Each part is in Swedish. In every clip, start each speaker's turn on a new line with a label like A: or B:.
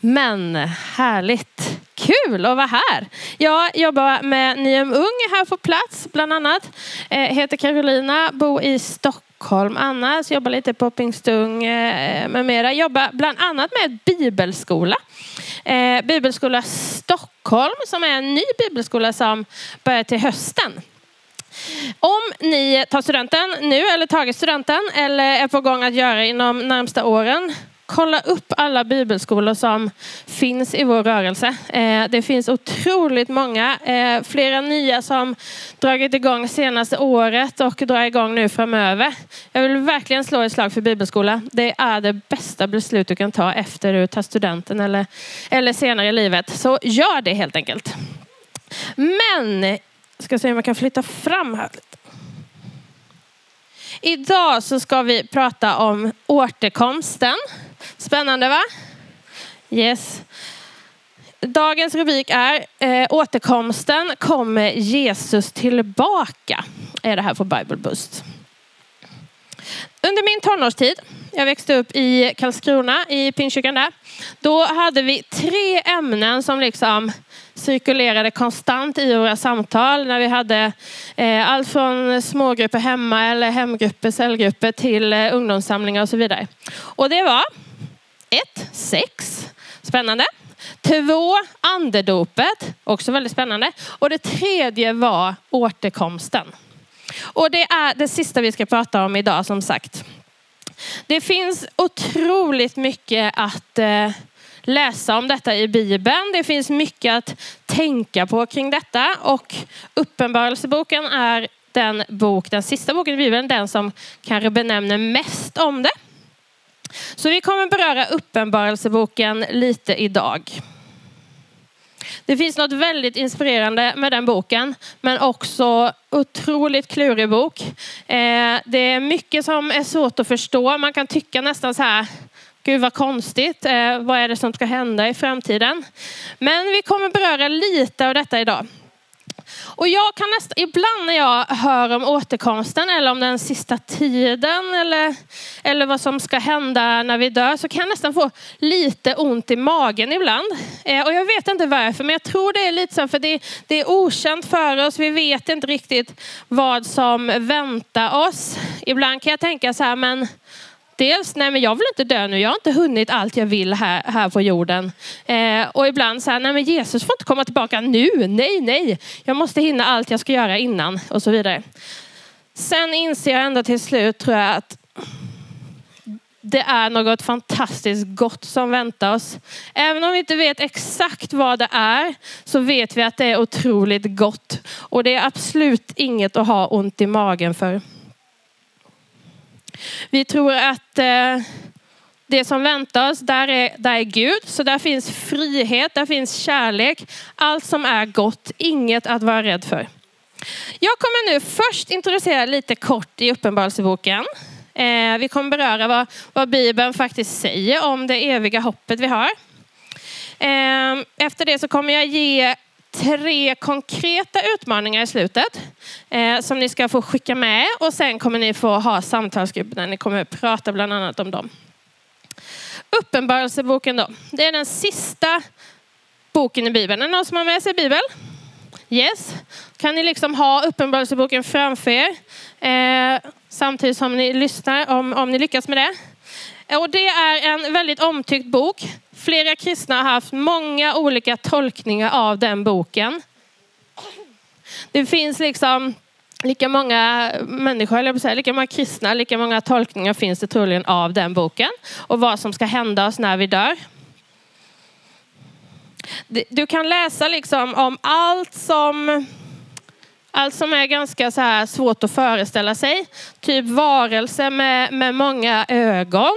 A: Men härligt. Kul att vara här. Jag jobbar med Nyhem Ung här på plats bland annat. Eh, heter Carolina, bor i Stockholm annars. Jobbar lite på Pingstung eh, med mera. Jobbar bland annat med bibelskola. Eh, bibelskola Stockholm som är en ny bibelskola som börjar till hösten. Om ni tar studenten nu eller tagit studenten eller är på gång att göra inom närmsta åren kolla upp alla bibelskolor som finns i vår rörelse. Eh, det finns otroligt många, eh, flera nya som dragit igång senaste året och drar igång nu framöver. Jag vill verkligen slå ett slag för bibelskola. Det är det bästa beslut du kan ta efter du tar studenten eller, eller senare i livet. Så gör det helt enkelt. Men, ska se om jag kan flytta fram här lite. Idag så ska vi prata om återkomsten. Spännande va? Yes. Dagens rubrik är eh, återkomsten kommer Jesus tillbaka. Är det här på Bible Boost. Under min tonårstid, jag växte upp i Karlskrona i Pingstkyrkan där. Då hade vi tre ämnen som liksom cirkulerade konstant i våra samtal när vi hade eh, allt från smågrupper hemma eller hemgrupper, cellgrupper till eh, ungdomssamlingar och så vidare. Och det var ett, sex, spännande. Två, andedopet, också väldigt spännande. Och det tredje var återkomsten. Och det är det sista vi ska prata om idag som sagt. Det finns otroligt mycket att eh, läsa om detta i Bibeln. Det finns mycket att tänka på kring detta och Uppenbarelseboken är den bok, den sista boken i Bibeln, den som kanske benämner mest om det. Så vi kommer beröra Uppenbarelseboken lite idag. Det finns något väldigt inspirerande med den boken, men också otroligt klurig bok. Eh, det är mycket som är svårt att förstå. Man kan tycka nästan så här, gud vad konstigt, eh, vad är det som ska hända i framtiden? Men vi kommer beröra lite av detta idag. Och jag kan nästan, ibland när jag hör om återkomsten eller om den sista tiden eller, eller vad som ska hända när vi dör så kan jag nästan få lite ont i magen ibland. Eh, och jag vet inte varför men jag tror det är lite så för det, det är okänt för oss. Vi vet inte riktigt vad som väntar oss. Ibland kan jag tänka så här men Dels, nej men jag vill inte dö nu, jag har inte hunnit allt jag vill här, här på jorden. Eh, och ibland så här, nej men Jesus får inte komma tillbaka nu, nej nej. Jag måste hinna allt jag ska göra innan och så vidare. Sen inser jag ändå till slut tror jag att det är något fantastiskt gott som väntar oss. Även om vi inte vet exakt vad det är så vet vi att det är otroligt gott. Och det är absolut inget att ha ont i magen för. Vi tror att eh, det som väntar oss, där är, där är Gud. Så där finns frihet, där finns kärlek. Allt som är gott, inget att vara rädd för. Jag kommer nu först introducera lite kort i Uppenbarelseboken. Eh, vi kommer beröra vad, vad Bibeln faktiskt säger om det eviga hoppet vi har. Eh, efter det så kommer jag ge tre konkreta utmaningar i slutet eh, som ni ska få skicka med och sen kommer ni få ha samtalsgrupp där ni kommer prata bland annat om dem. Uppenbarelseboken då, det är den sista boken i Bibeln. Är det någon som har med sig Bibel? Yes. Kan ni liksom ha Uppenbarelseboken framför er eh, samtidigt som ni lyssnar om, om ni lyckas med det. Och det är en väldigt omtyckt bok. Flera kristna har haft många olika tolkningar av den boken. Det finns liksom lika många människor, eller säga, lika många kristna, lika många tolkningar finns det troligen av den boken. Och vad som ska hända oss när vi dör. Du kan läsa liksom om allt som allt som är ganska så här svårt att föreställa sig. Typ varelser med, med många ögon.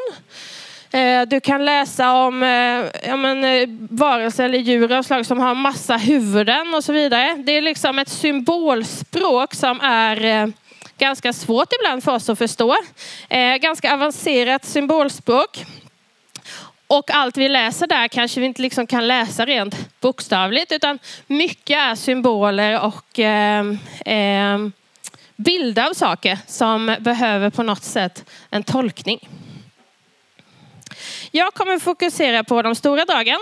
A: Eh, du kan läsa om eh, ja, men, eh, varelser eller djur av slag som har massa huvuden och så vidare. Det är liksom ett symbolspråk som är ganska svårt ibland för oss att förstå. Ganska avancerat symbolspråk. Och allt vi läser där kanske vi inte liksom kan läsa rent bokstavligt utan mycket är symboler och eh, bilder av saker som behöver på något sätt en tolkning. Jag kommer fokusera på de stora dragen.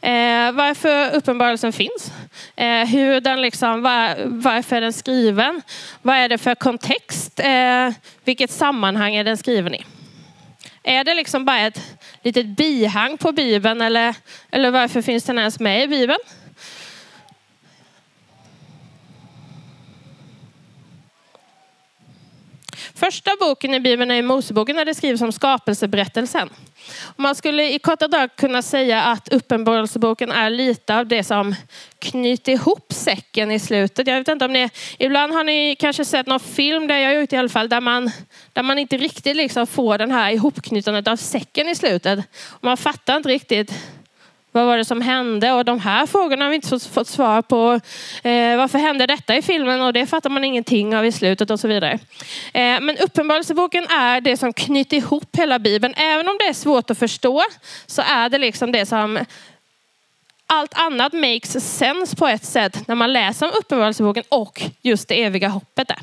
A: Eh, varför uppenbarelsen finns. Eh, hur den liksom, var, varför är den skriven? Vad är det för kontext? Eh, vilket sammanhang är den skriven i? Är det liksom bara ett litet bihang på Bibeln eller, eller varför finns den ens med i Bibeln? Första boken i Bibeln är Moseboken där det skrivs om skapelseberättelsen. Man skulle i korta drag kunna säga att Uppenbarelseboken är lite av det som knyter ihop säcken i slutet. Jag vet inte om ni, ibland har ni kanske sett någon film, där jag gjort i alla fall, där man, där man inte riktigt liksom får den här ihopknytandet av säcken i slutet. Man fattar inte riktigt vad var det som hände? Och de här frågorna har vi inte fått svar på. Eh, varför hände detta i filmen? Och det fattar man ingenting av i slutet och så vidare. Eh, men Uppenbarelseboken är det som knyter ihop hela Bibeln. Även om det är svårt att förstå så är det liksom det som allt annat makes sense på ett sätt när man läser om Uppenbarelseboken och just det eviga hoppet där.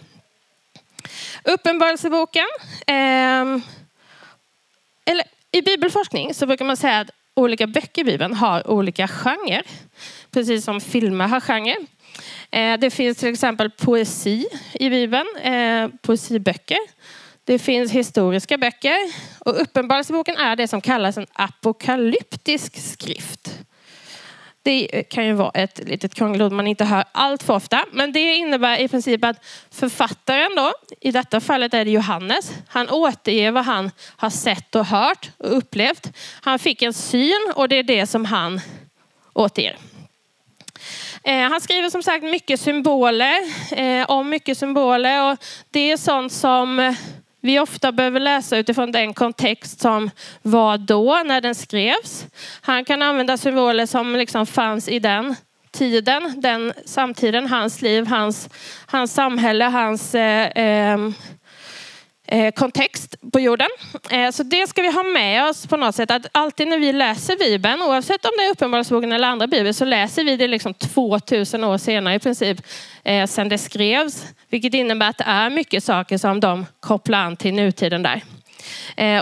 A: Uppenbarelseboken, eh, eller i bibelforskning så brukar man säga att olika böcker i Bibeln har olika genrer. Precis som filmer har genre. Eh, det finns till exempel poesi i Bibeln, eh, poesiböcker. Det finns historiska böcker och Uppenbarelseboken är det som kallas en apokalyptisk skrift. Det kan ju vara ett litet krångligt ord man inte hör allt för ofta. Men det innebär i princip att författaren då, i detta fallet är det Johannes, han återger vad han har sett och hört och upplevt. Han fick en syn och det är det som han återger. Eh, han skriver som sagt mycket symboler, eh, om mycket symboler och det är sånt som vi ofta behöver läsa utifrån den kontext som var då när den skrevs. Han kan använda symboler som liksom fanns i den tiden, den samtiden, hans liv, hans, hans samhälle, hans eh, eh, Eh, kontext på jorden. Eh, så det ska vi ha med oss på något sätt. Att alltid när vi läser Bibeln, oavsett om det är Uppenbarelseboken eller andra bibel, så läser vi det liksom 2000 år senare i princip eh, sen sedan det skrevs. Vilket innebär att det är mycket saker som de kopplar an till nutiden där.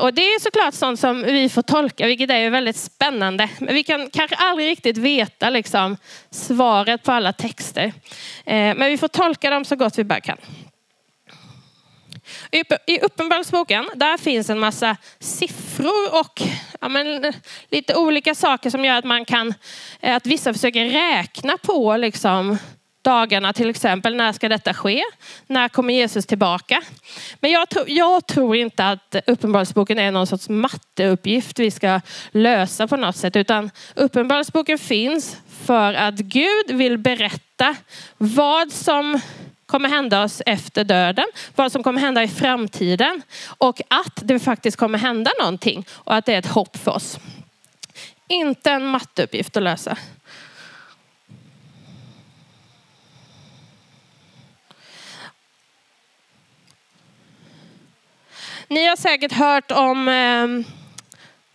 A: Och det är såklart sånt som vi får tolka, vilket är väldigt spännande. Men vi kan kanske aldrig riktigt veta liksom, svaret på alla texter. Men vi får tolka dem så gott vi bara kan. I Uppenbarelseboken där finns en massa siffror och ja, men, lite olika saker som gör att man kan, eh, att vissa försöker räkna på liksom, dagarna till exempel. När ska detta ske? När kommer Jesus tillbaka? Men jag, tro, jag tror inte att Uppenbarelseboken är någon sorts matteuppgift vi ska lösa på något sätt. Utan Uppenbarelseboken finns för att Gud vill berätta vad som kommer hända oss efter döden, vad som kommer hända i framtiden och att det faktiskt kommer hända någonting och att det är ett hopp för oss. Inte en matteuppgift att lösa. Ni har säkert hört om eh,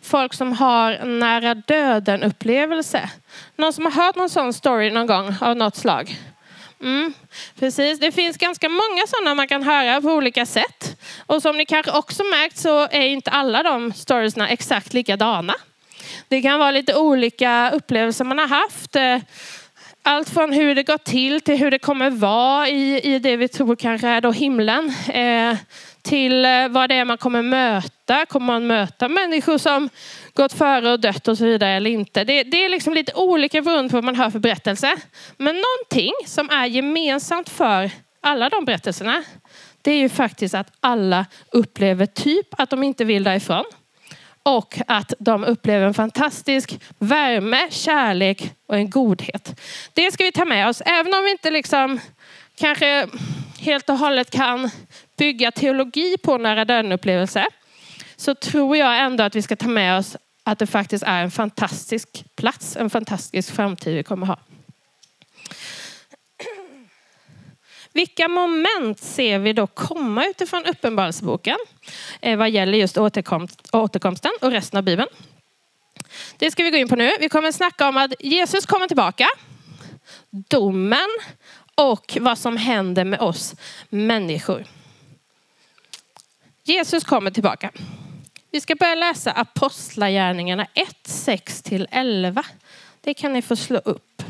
A: folk som har nära döden upplevelse. Någon som har hört någon sån story någon gång av något slag? Mm, precis, det finns ganska många sådana man kan höra på olika sätt. Och som ni kanske också märkt så är inte alla de storiesna exakt likadana. Det kan vara lite olika upplevelser man har haft. Eh, allt från hur det går till till hur det kommer vara i, i det vi tror kanske är då himlen. Eh, till eh, vad det är man kommer möta. Kommer man möta människor som gått före och dött och så vidare eller inte. Det, det är liksom lite olika beroende på vad man hör för berättelse. Men någonting som är gemensamt för alla de berättelserna, det är ju faktiskt att alla upplever typ att de inte vill därifrån. Och att de upplever en fantastisk värme, kärlek och en godhet. Det ska vi ta med oss, även om vi inte liksom kanske helt och hållet kan bygga teologi på nära döden-upplevelse så tror jag ändå att vi ska ta med oss att det faktiskt är en fantastisk plats, en fantastisk framtid vi kommer ha. Vilka moment ser vi då komma utifrån Uppenbarelseboken eh, vad gäller just återkomst, återkomsten och resten av Bibeln? Det ska vi gå in på nu. Vi kommer snacka om att Jesus kommer tillbaka, domen och vad som händer med oss människor. Jesus kommer tillbaka. Vi ska börja läsa Apostlagärningarna 1, 6-11. Det kan ni få slå upp.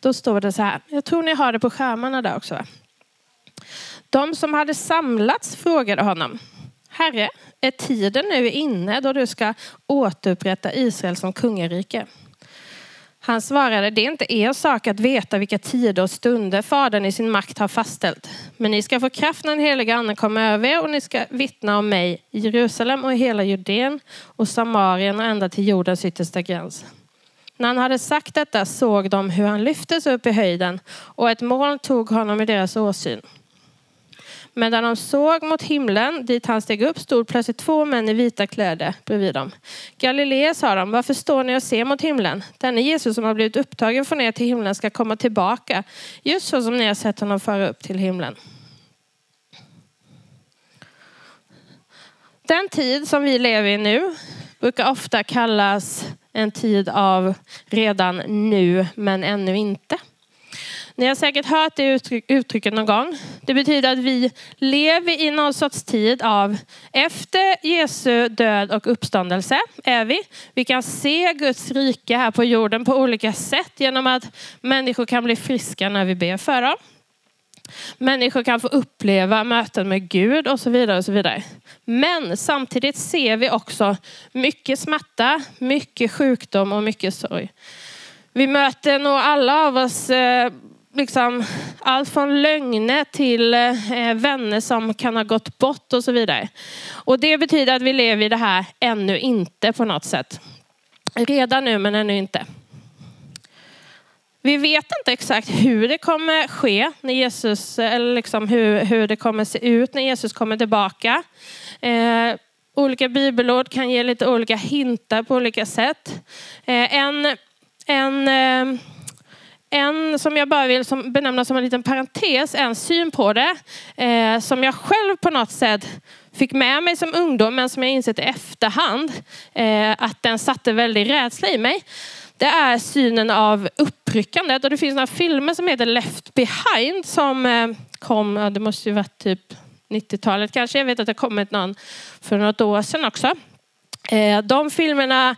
A: Då står det så här. Jag tror ni har det på skärmarna där också. De som hade samlats frågade honom. Herre, är tiden nu inne då du ska återupprätta Israel som kungarike? Han svarade, det är inte er sak att veta vilka tider och stunder Fadern i sin makt har fastställt. Men ni ska få kraft när den helige anden kommer över er och ni ska vittna om mig i Jerusalem och i hela Judeen och Samarien och ända till jordens yttersta gräns. När han hade sagt detta såg de hur han lyftes upp i höjden och ett moln tog honom i deras åsyn. Medan de såg mot himlen, dit han steg upp, stod plötsligt två män i vita kläder bredvid dem. Galilea sa de, varför står ni och ser mot himlen? Denne Jesus som har blivit upptagen från er till himlen ska komma tillbaka, just så som ni har sett honom föra upp till himlen. Den tid som vi lever i nu brukar ofta kallas en tid av redan nu men ännu inte. Ni har säkert hört det uttrycket någon gång. Det betyder att vi lever i någon sorts tid av efter Jesu död och uppståndelse är vi. Vi kan se Guds rike här på jorden på olika sätt genom att människor kan bli friska när vi ber för dem. Människor kan få uppleva möten med Gud och så vidare. och så vidare. Men samtidigt ser vi också mycket smärta, mycket sjukdom och mycket sorg. Vi möter nog alla av oss eh, liksom, allt från lögner till eh, vänner som kan ha gått bort och så vidare. Och det betyder att vi lever i det här ännu inte på något sätt. Redan nu men ännu inte. Vi vet inte exakt hur det kommer ske när Jesus, eller liksom hur, hur det kommer se ut när Jesus kommer tillbaka. Eh, olika bibelord kan ge lite olika hintar på olika sätt. Eh, en, en eh, en som jag bara vill som, benämna som en liten parentes, en syn på det, eh, som jag själv på något sätt fick med mig som ungdom, men som jag insett i efterhand eh, att den satte väldigt rädsla i mig. Det är synen av uppryckandet och det finns några filmer som heter Left behind som eh, kom, ja, det måste ju varit typ 90-talet kanske, jag vet att det kommit någon för något år sedan också. Eh, de filmerna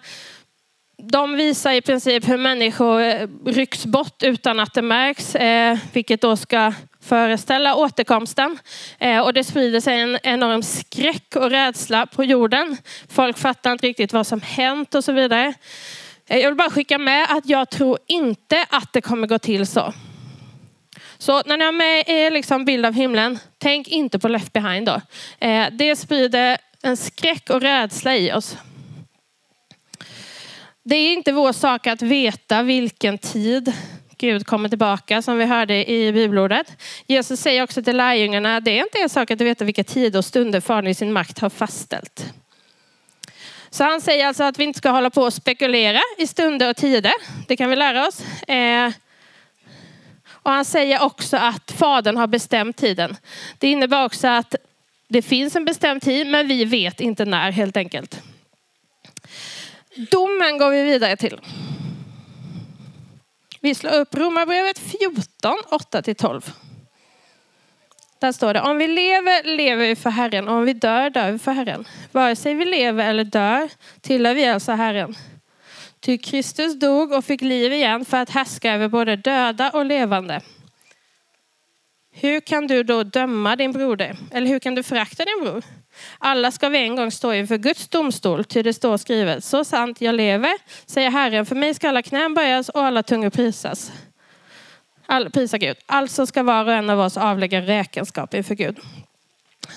A: de visar i princip hur människor eh, rycks bort utan att det märks, eh, vilket då ska föreställa återkomsten. Eh, och det sprider sig en enorm skräck och rädsla på jorden. Folk fattar inte riktigt vad som hänt och så vidare. Jag vill bara skicka med att jag tror inte att det kommer gå till så. Så när ni har med er liksom bild av himlen, tänk inte på left behind då. Det sprider en skräck och rädsla i oss. Det är inte vår sak att veta vilken tid Gud kommer tillbaka som vi hörde i bibelordet. Jesus säger också till lärjungarna, det är inte er sak att veta vilka tider och stunder Fadern i sin makt har fastställt. Så han säger alltså att vi inte ska hålla på och spekulera i stunder och tider. Det kan vi lära oss. Eh, och han säger också att Fadern har bestämt tiden. Det innebär också att det finns en bestämd tid men vi vet inte när helt enkelt. Domen går vi vidare till. Vi slår upp Romarbrevet 14, 8-12. Där står det, om vi lever, lever vi för Herren. och Om vi dör, dör vi för Herren. Vare sig vi lever eller dör tillhör vi alltså Herren. Ty Kristus dog och fick liv igen för att härska över både döda och levande. Hur kan du då döma din broder? Eller hur kan du förakta din bror? Alla ska vi en gång stå inför Guds domstol, ty det står skrivet. Så sant jag lever, säger Herren, för mig ska alla knän böjas och alla tungor prisas. All, prisa Gud. Alltså ska var och en av oss avlägga räkenskap inför Gud.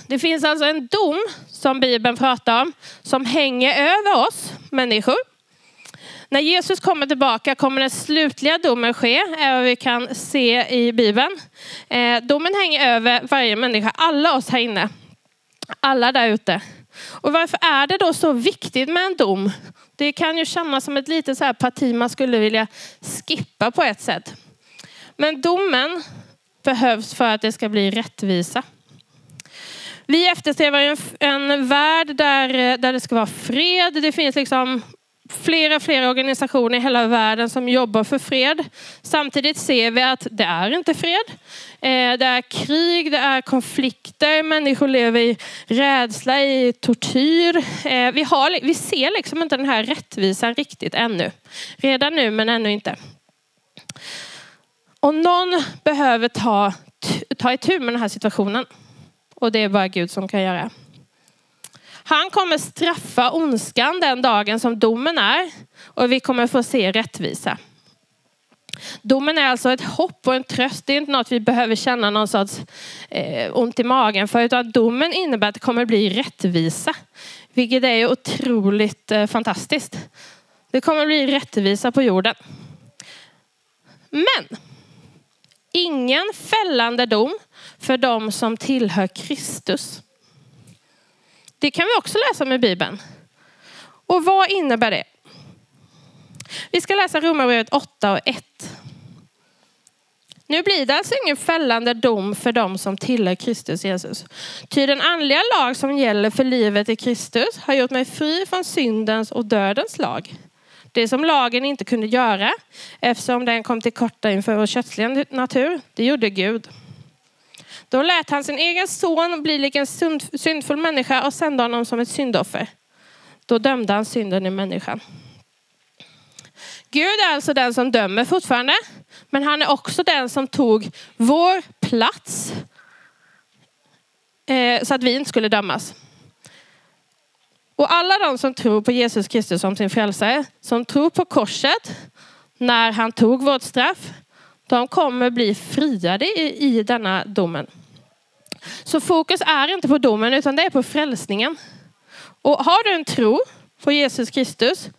A: Det finns alltså en dom som Bibeln pratar om som hänger över oss människor. När Jesus kommer tillbaka kommer den slutliga domen ske, är vad vi kan se i Bibeln. Eh, domen hänger över varje människa, alla oss här inne. Alla där ute. Och varför är det då så viktigt med en dom? Det kan ju kännas som ett litet så här parti man skulle vilja skippa på ett sätt. Men domen behövs för att det ska bli rättvisa. Vi eftersträvar en, en värld där, där det ska vara fred. Det finns liksom flera, flera organisationer i hela världen som jobbar för fred. Samtidigt ser vi att det är inte fred. Eh, det är krig, det är konflikter, människor lever i rädsla, i tortyr. Eh, vi, har, vi ser liksom inte den här rättvisan riktigt ännu. Redan nu, men ännu inte. Och någon behöver ta, ta itu med den här situationen. Och det är bara Gud som kan göra. Han kommer straffa ondskan den dagen som domen är och vi kommer få se rättvisa. Domen är alltså ett hopp och en tröst. Det är inte något vi behöver känna någon sorts eh, ont i magen för utan domen innebär att det kommer bli rättvisa. Vilket är otroligt eh, fantastiskt. Det kommer bli rättvisa på jorden. Men ingen fällande dom för de som tillhör Kristus. Det kan vi också läsa om i Bibeln. Och vad innebär det? Vi ska läsa Romarbrevet 8 och 1. Nu blir det alltså ingen fällande dom för dem som tillhör Kristus Jesus. Ty den andliga lag som gäller för livet i Kristus har gjort mig fri från syndens och dödens lag. Det som lagen inte kunde göra eftersom den kom till korta inför vår kötsliga natur, det gjorde Gud. Då lät han sin egen son bli lik en syndfull människa och sände honom som ett syndoffer. Då dömde han synden i människan. Gud är alltså den som dömer fortfarande, men han är också den som tog vår plats eh, så att vi inte skulle dömas. Och alla de som tror på Jesus Kristus som sin frälsare, som tror på korset när han tog vårt straff, de kommer bli friade i, i denna domen. Så fokus är inte på domen utan det är på frälsningen. Och har du en tro på Jesus Kristus,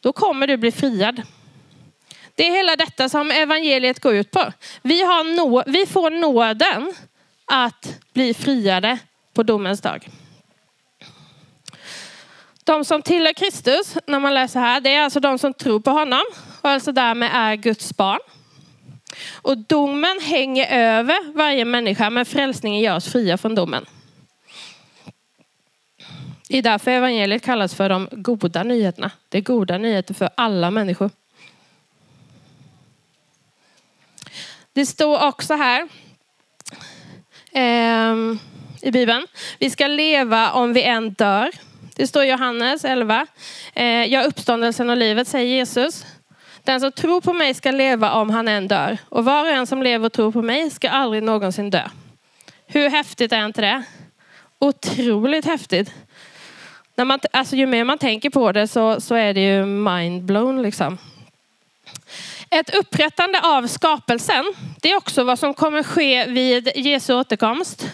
A: då kommer du bli friad. Det är hela detta som evangeliet går ut på. Vi, har nå, vi får nåden att bli friade på domens dag. De som tillhör Kristus, när man läser här, det är alltså de som tror på honom och alltså därmed är Guds barn. Och domen hänger över varje människa, men frälsningen gör oss fria från domen. Det är därför evangeliet kallas för de goda nyheterna. Det är goda nyheter för alla människor. Det står också här eh, i Bibeln. Vi ska leva om vi än dör. Det står i Johannes 11. Eh, jag är uppståndelsen och livet, säger Jesus. Den som tror på mig ska leva om han än dör. Och var och en som lever och tror på mig ska aldrig någonsin dö. Hur häftigt är inte det? Otroligt häftigt. När man, alltså ju mer man tänker på det så, så är det ju mindblown liksom. Ett upprättande av skapelsen, det är också vad som kommer ske vid Jesu återkomst.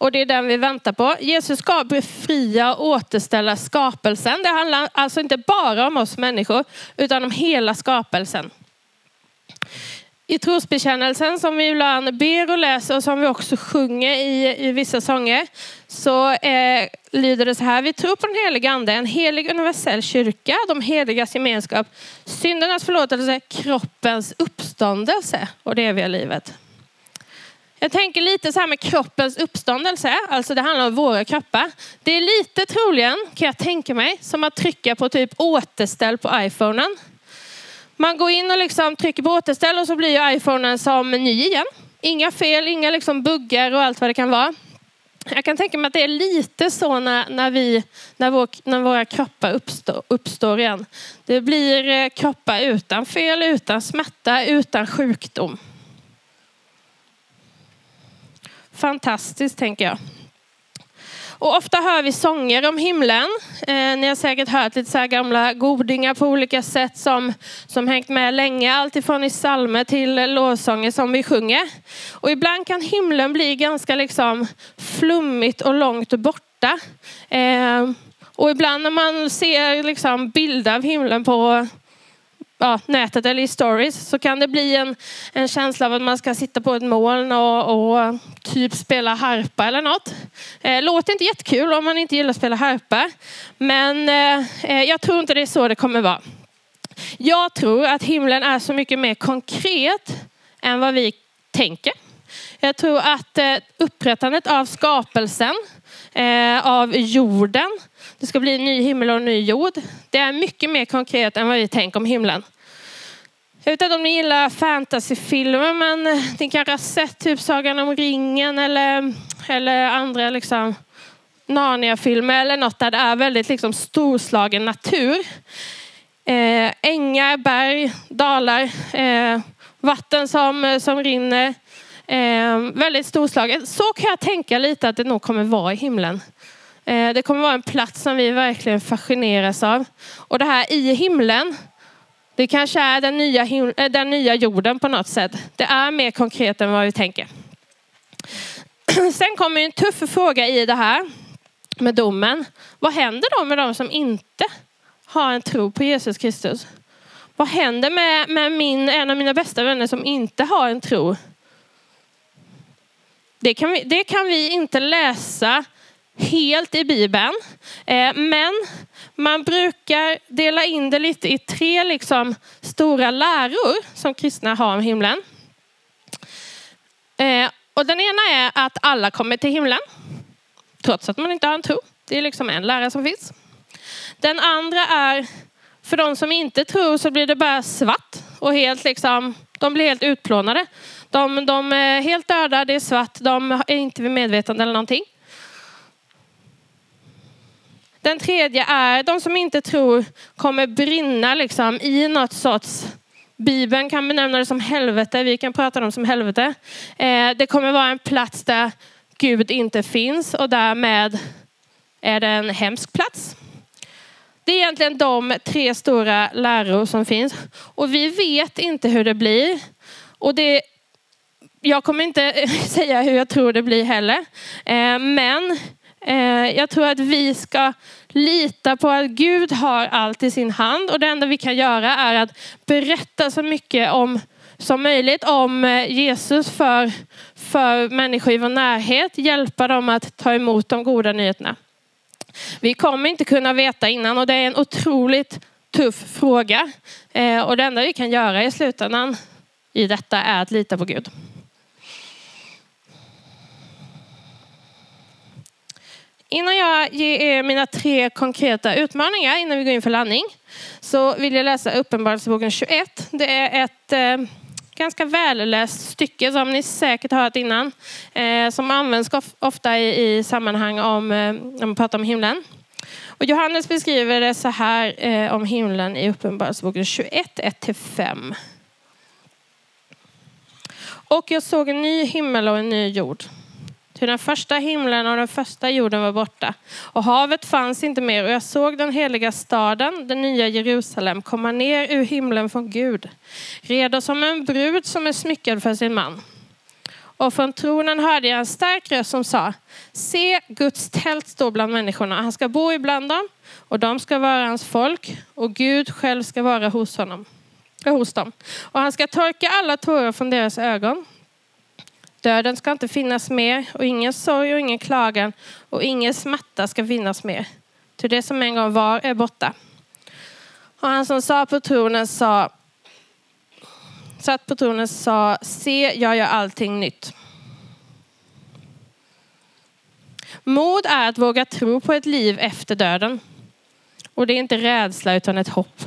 A: Och det är den vi väntar på. Jesus ska befria och återställa skapelsen. Det handlar alltså inte bara om oss människor, utan om hela skapelsen. I trosbekännelsen som vi ibland ber och läser och som vi också sjunger i, i vissa sånger så eh, lyder det så här. Vi tror på den heliga ande, en helig universell kyrka, de heligas gemenskap, syndernas förlåtelse, kroppens uppståndelse och det eviga livet. Jag tänker lite så här med kroppens uppståndelse, alltså det handlar om våra kroppar. Det är lite troligen, kan jag tänka mig, som att trycka på typ återställ på iPhonen. Man går in och liksom trycker på återställ och så blir ju iPhonen som ny igen. Inga fel, inga liksom buggar och allt vad det kan vara. Jag kan tänka mig att det är lite så när, när, vi, när, vår, när våra kroppar uppstår, uppstår igen. Det blir eh, kroppar utan fel, utan smärta, utan sjukdom. Fantastiskt tänker jag. Och ofta hör vi sånger om himlen. Eh, ni har säkert hört lite så här gamla godingar på olika sätt som, som hängt med länge. Alltifrån i salmer till lovsånger som vi sjunger. Och ibland kan himlen bli ganska liksom flummigt och långt borta. Eh, och ibland när man ser liksom bilder av himlen på ja, nätet eller i stories så kan det bli en, en känsla av att man ska sitta på ett moln och, och typ spela harpa eller något. Eh, låter inte jättekul om man inte gillar att spela harpa. Men eh, eh jag tror inte det är så det kommer vara. Jag tror att himlen är så mycket mer konkret än vad vi tänker. Jag tror att eh, upprättandet av skapelsen, eh, av jorden, det ska bli en ny himmel och en ny jord. Det är mycket mer konkret än vad vi tänker om himlen. Jag vet inte om ni gillar fantasyfilmer, men ni kanske har sett typ Sagan om ringen eller, eller andra liksom Narnia-filmer eller något där det är väldigt liksom storslagen natur. Eh, ängar, berg, dalar, eh, vatten som, som rinner. Eh, väldigt storslaget. Så kan jag tänka lite att det nog kommer vara i himlen. Eh, det kommer vara en plats som vi verkligen fascineras av. Och det här i himlen, det kanske är den nya, eh, den nya jorden på något sätt. Det är mer konkret än vad vi tänker. Sen kommer en tuff fråga i det här med domen. Vad händer då med de som inte har en tro på Jesus Kristus? Vad händer med, med min, en av mina bästa vänner som inte har en tro? Det kan vi, det kan vi inte läsa helt i Bibeln. Eh, men man brukar dela in det lite i tre liksom stora läror som kristna har om himlen. Eh, och den ena är att alla kommer till himlen. Trots att man inte har en tro. Det är liksom en lära som finns. Den andra är, för de som inte tror så blir det bara svart och helt liksom, de blir helt utplånade. De, de är helt döda, det är svart, de är inte vid medvetande eller någonting. Den tredje är, de som inte tror kommer brinna liksom i något sorts Bibeln kan benämna det som helvete, vi kan prata om det som helvete. Eh, det kommer vara en plats där Gud inte finns och därmed är det en hemsk plats. Det är egentligen de tre stora läror som finns. Och vi vet inte hur det blir. Och det, jag kommer inte säga hur jag tror det blir heller. Eh, men Eh, jag tror att vi ska lita på att Gud har allt i sin hand. Och det enda vi kan göra är att berätta så mycket om som möjligt om eh, Jesus för, för människor i vår närhet. Hjälpa dem att ta emot de goda nyheterna. Vi kommer inte kunna veta innan och det är en otroligt tuff fråga. Eh, och det enda vi kan göra i slutändan i detta är att lita på Gud. Innan jag ger er mina tre konkreta utmaningar innan vi går in för landning så vill jag läsa Uppenbarelseboken 21. Det är ett eh, ganska välläst stycke som ni säkert har hört innan. Eh, som används ofta i, i sammanhang om, eh, när man pratar om himlen. Och Johannes beskriver det så här eh, om himlen i Uppenbarelseboken 21, 1-5. Och jag såg en ny himmel och en ny jord. Ty den första himlen och den första jorden var borta och havet fanns inte mer och jag såg den heliga staden, den nya Jerusalem, komma ner ur himlen från Gud, redo som en brud som är smyckad för sin man. Och från tronen hörde jag en stark röst som sa, se Guds tält står bland människorna, han ska bo ibland dem och de ska vara hans folk och Gud själv ska vara hos honom. Eh, hos dem. Och han ska torka alla tårar från deras ögon. Döden ska inte finnas mer och ingen sorg och ingen klagan och ingen smärta ska finnas mer. Till det som en gång var är borta. Och han som sa på tronen sa satt på tronen sa se jag gör allting nytt. Mod är att våga tro på ett liv efter döden. Och det är inte rädsla utan ett hopp.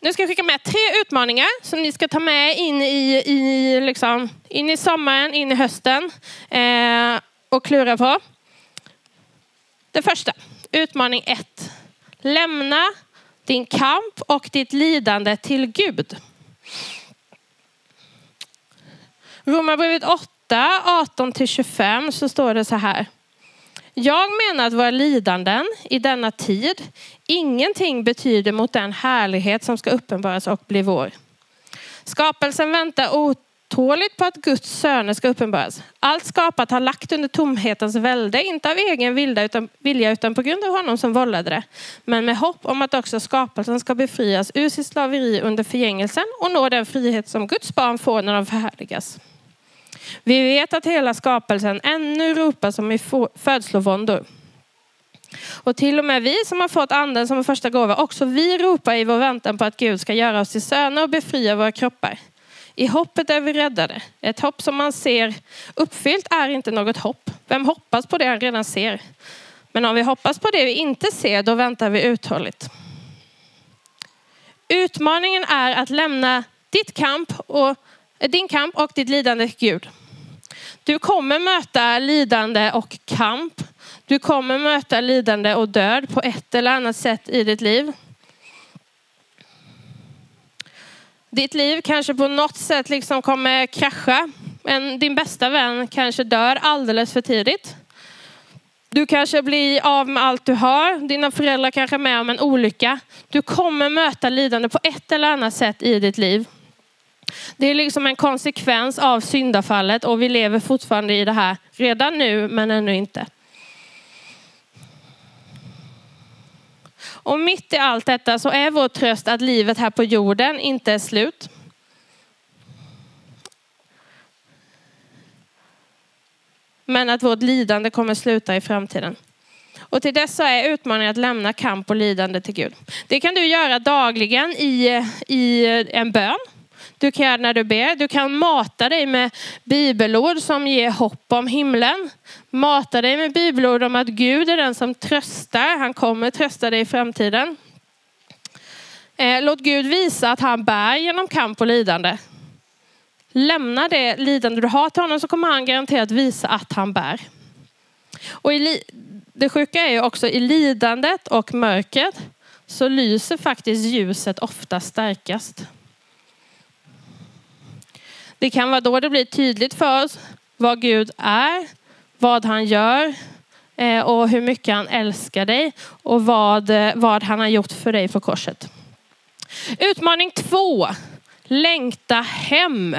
A: Nu ska jag skicka med tre utmaningar som ni ska ta med in i, i, liksom, in i sommaren, in i hösten eh, och klura på. Det första, utmaning ett. Lämna din kamp och ditt lidande till Gud. Romarbrevet 8, 18-25 så står det så här. Jag menar att våra lidanden i denna tid ingenting betyder mot den härlighet som ska uppenbaras och bli vår. Skapelsen väntar otåligt på att Guds söner ska uppenbaras. Allt skapat har lagt under tomhetens välde, inte av egen vilja utan, vilja utan på grund av honom som vållade det. Men med hopp om att också skapelsen ska befrias ur sitt slaveri under förgängelsen och nå den frihet som Guds barn får när de förhärligas. Vi vet att hela skapelsen ännu ropar som i födslovåndor. Och till och med vi som har fått anden som första gåva, också vi ropar i vår väntan på att Gud ska göra oss till söner och befria våra kroppar. I hoppet är vi räddade. Ett hopp som man ser uppfyllt är inte något hopp. Vem hoppas på det han redan ser? Men om vi hoppas på det vi inte ser, då väntar vi uthålligt. Utmaningen är att lämna ditt kamp och, eh, din kamp och ditt lidande till Gud. Du kommer möta lidande och kamp. Du kommer möta lidande och död på ett eller annat sätt i ditt liv. Ditt liv kanske på något sätt liksom kommer krascha. Men din bästa vän kanske dör alldeles för tidigt. Du kanske blir av med allt du har. Dina föräldrar kanske är med om en olycka. Du kommer möta lidande på ett eller annat sätt i ditt liv. Det är liksom en konsekvens av syndafallet och vi lever fortfarande i det här redan nu men ännu inte. Och mitt i allt detta så är vår tröst att livet här på jorden inte är slut. Men att vårt lidande kommer sluta i framtiden. Och till dessa är utmaningen att lämna kamp och lidande till Gud. Det kan du göra dagligen i, i en bön. Du kan göra när du ber. Du kan mata dig med bibelord som ger hopp om himlen. Mata dig med bibelord om att Gud är den som tröstar. Han kommer trösta dig i framtiden. Eh, låt Gud visa att han bär genom kamp och lidande. Lämna det lidande du har till honom så kommer han garanterat visa att han bär. Och det sjuka är ju också i lidandet och mörkret så lyser faktiskt ljuset ofta starkast. Det kan vara då det blir tydligt för oss vad Gud är, vad han gör eh, och hur mycket han älskar dig och vad, eh, vad han har gjort för dig på korset. Utmaning två. Längta hem.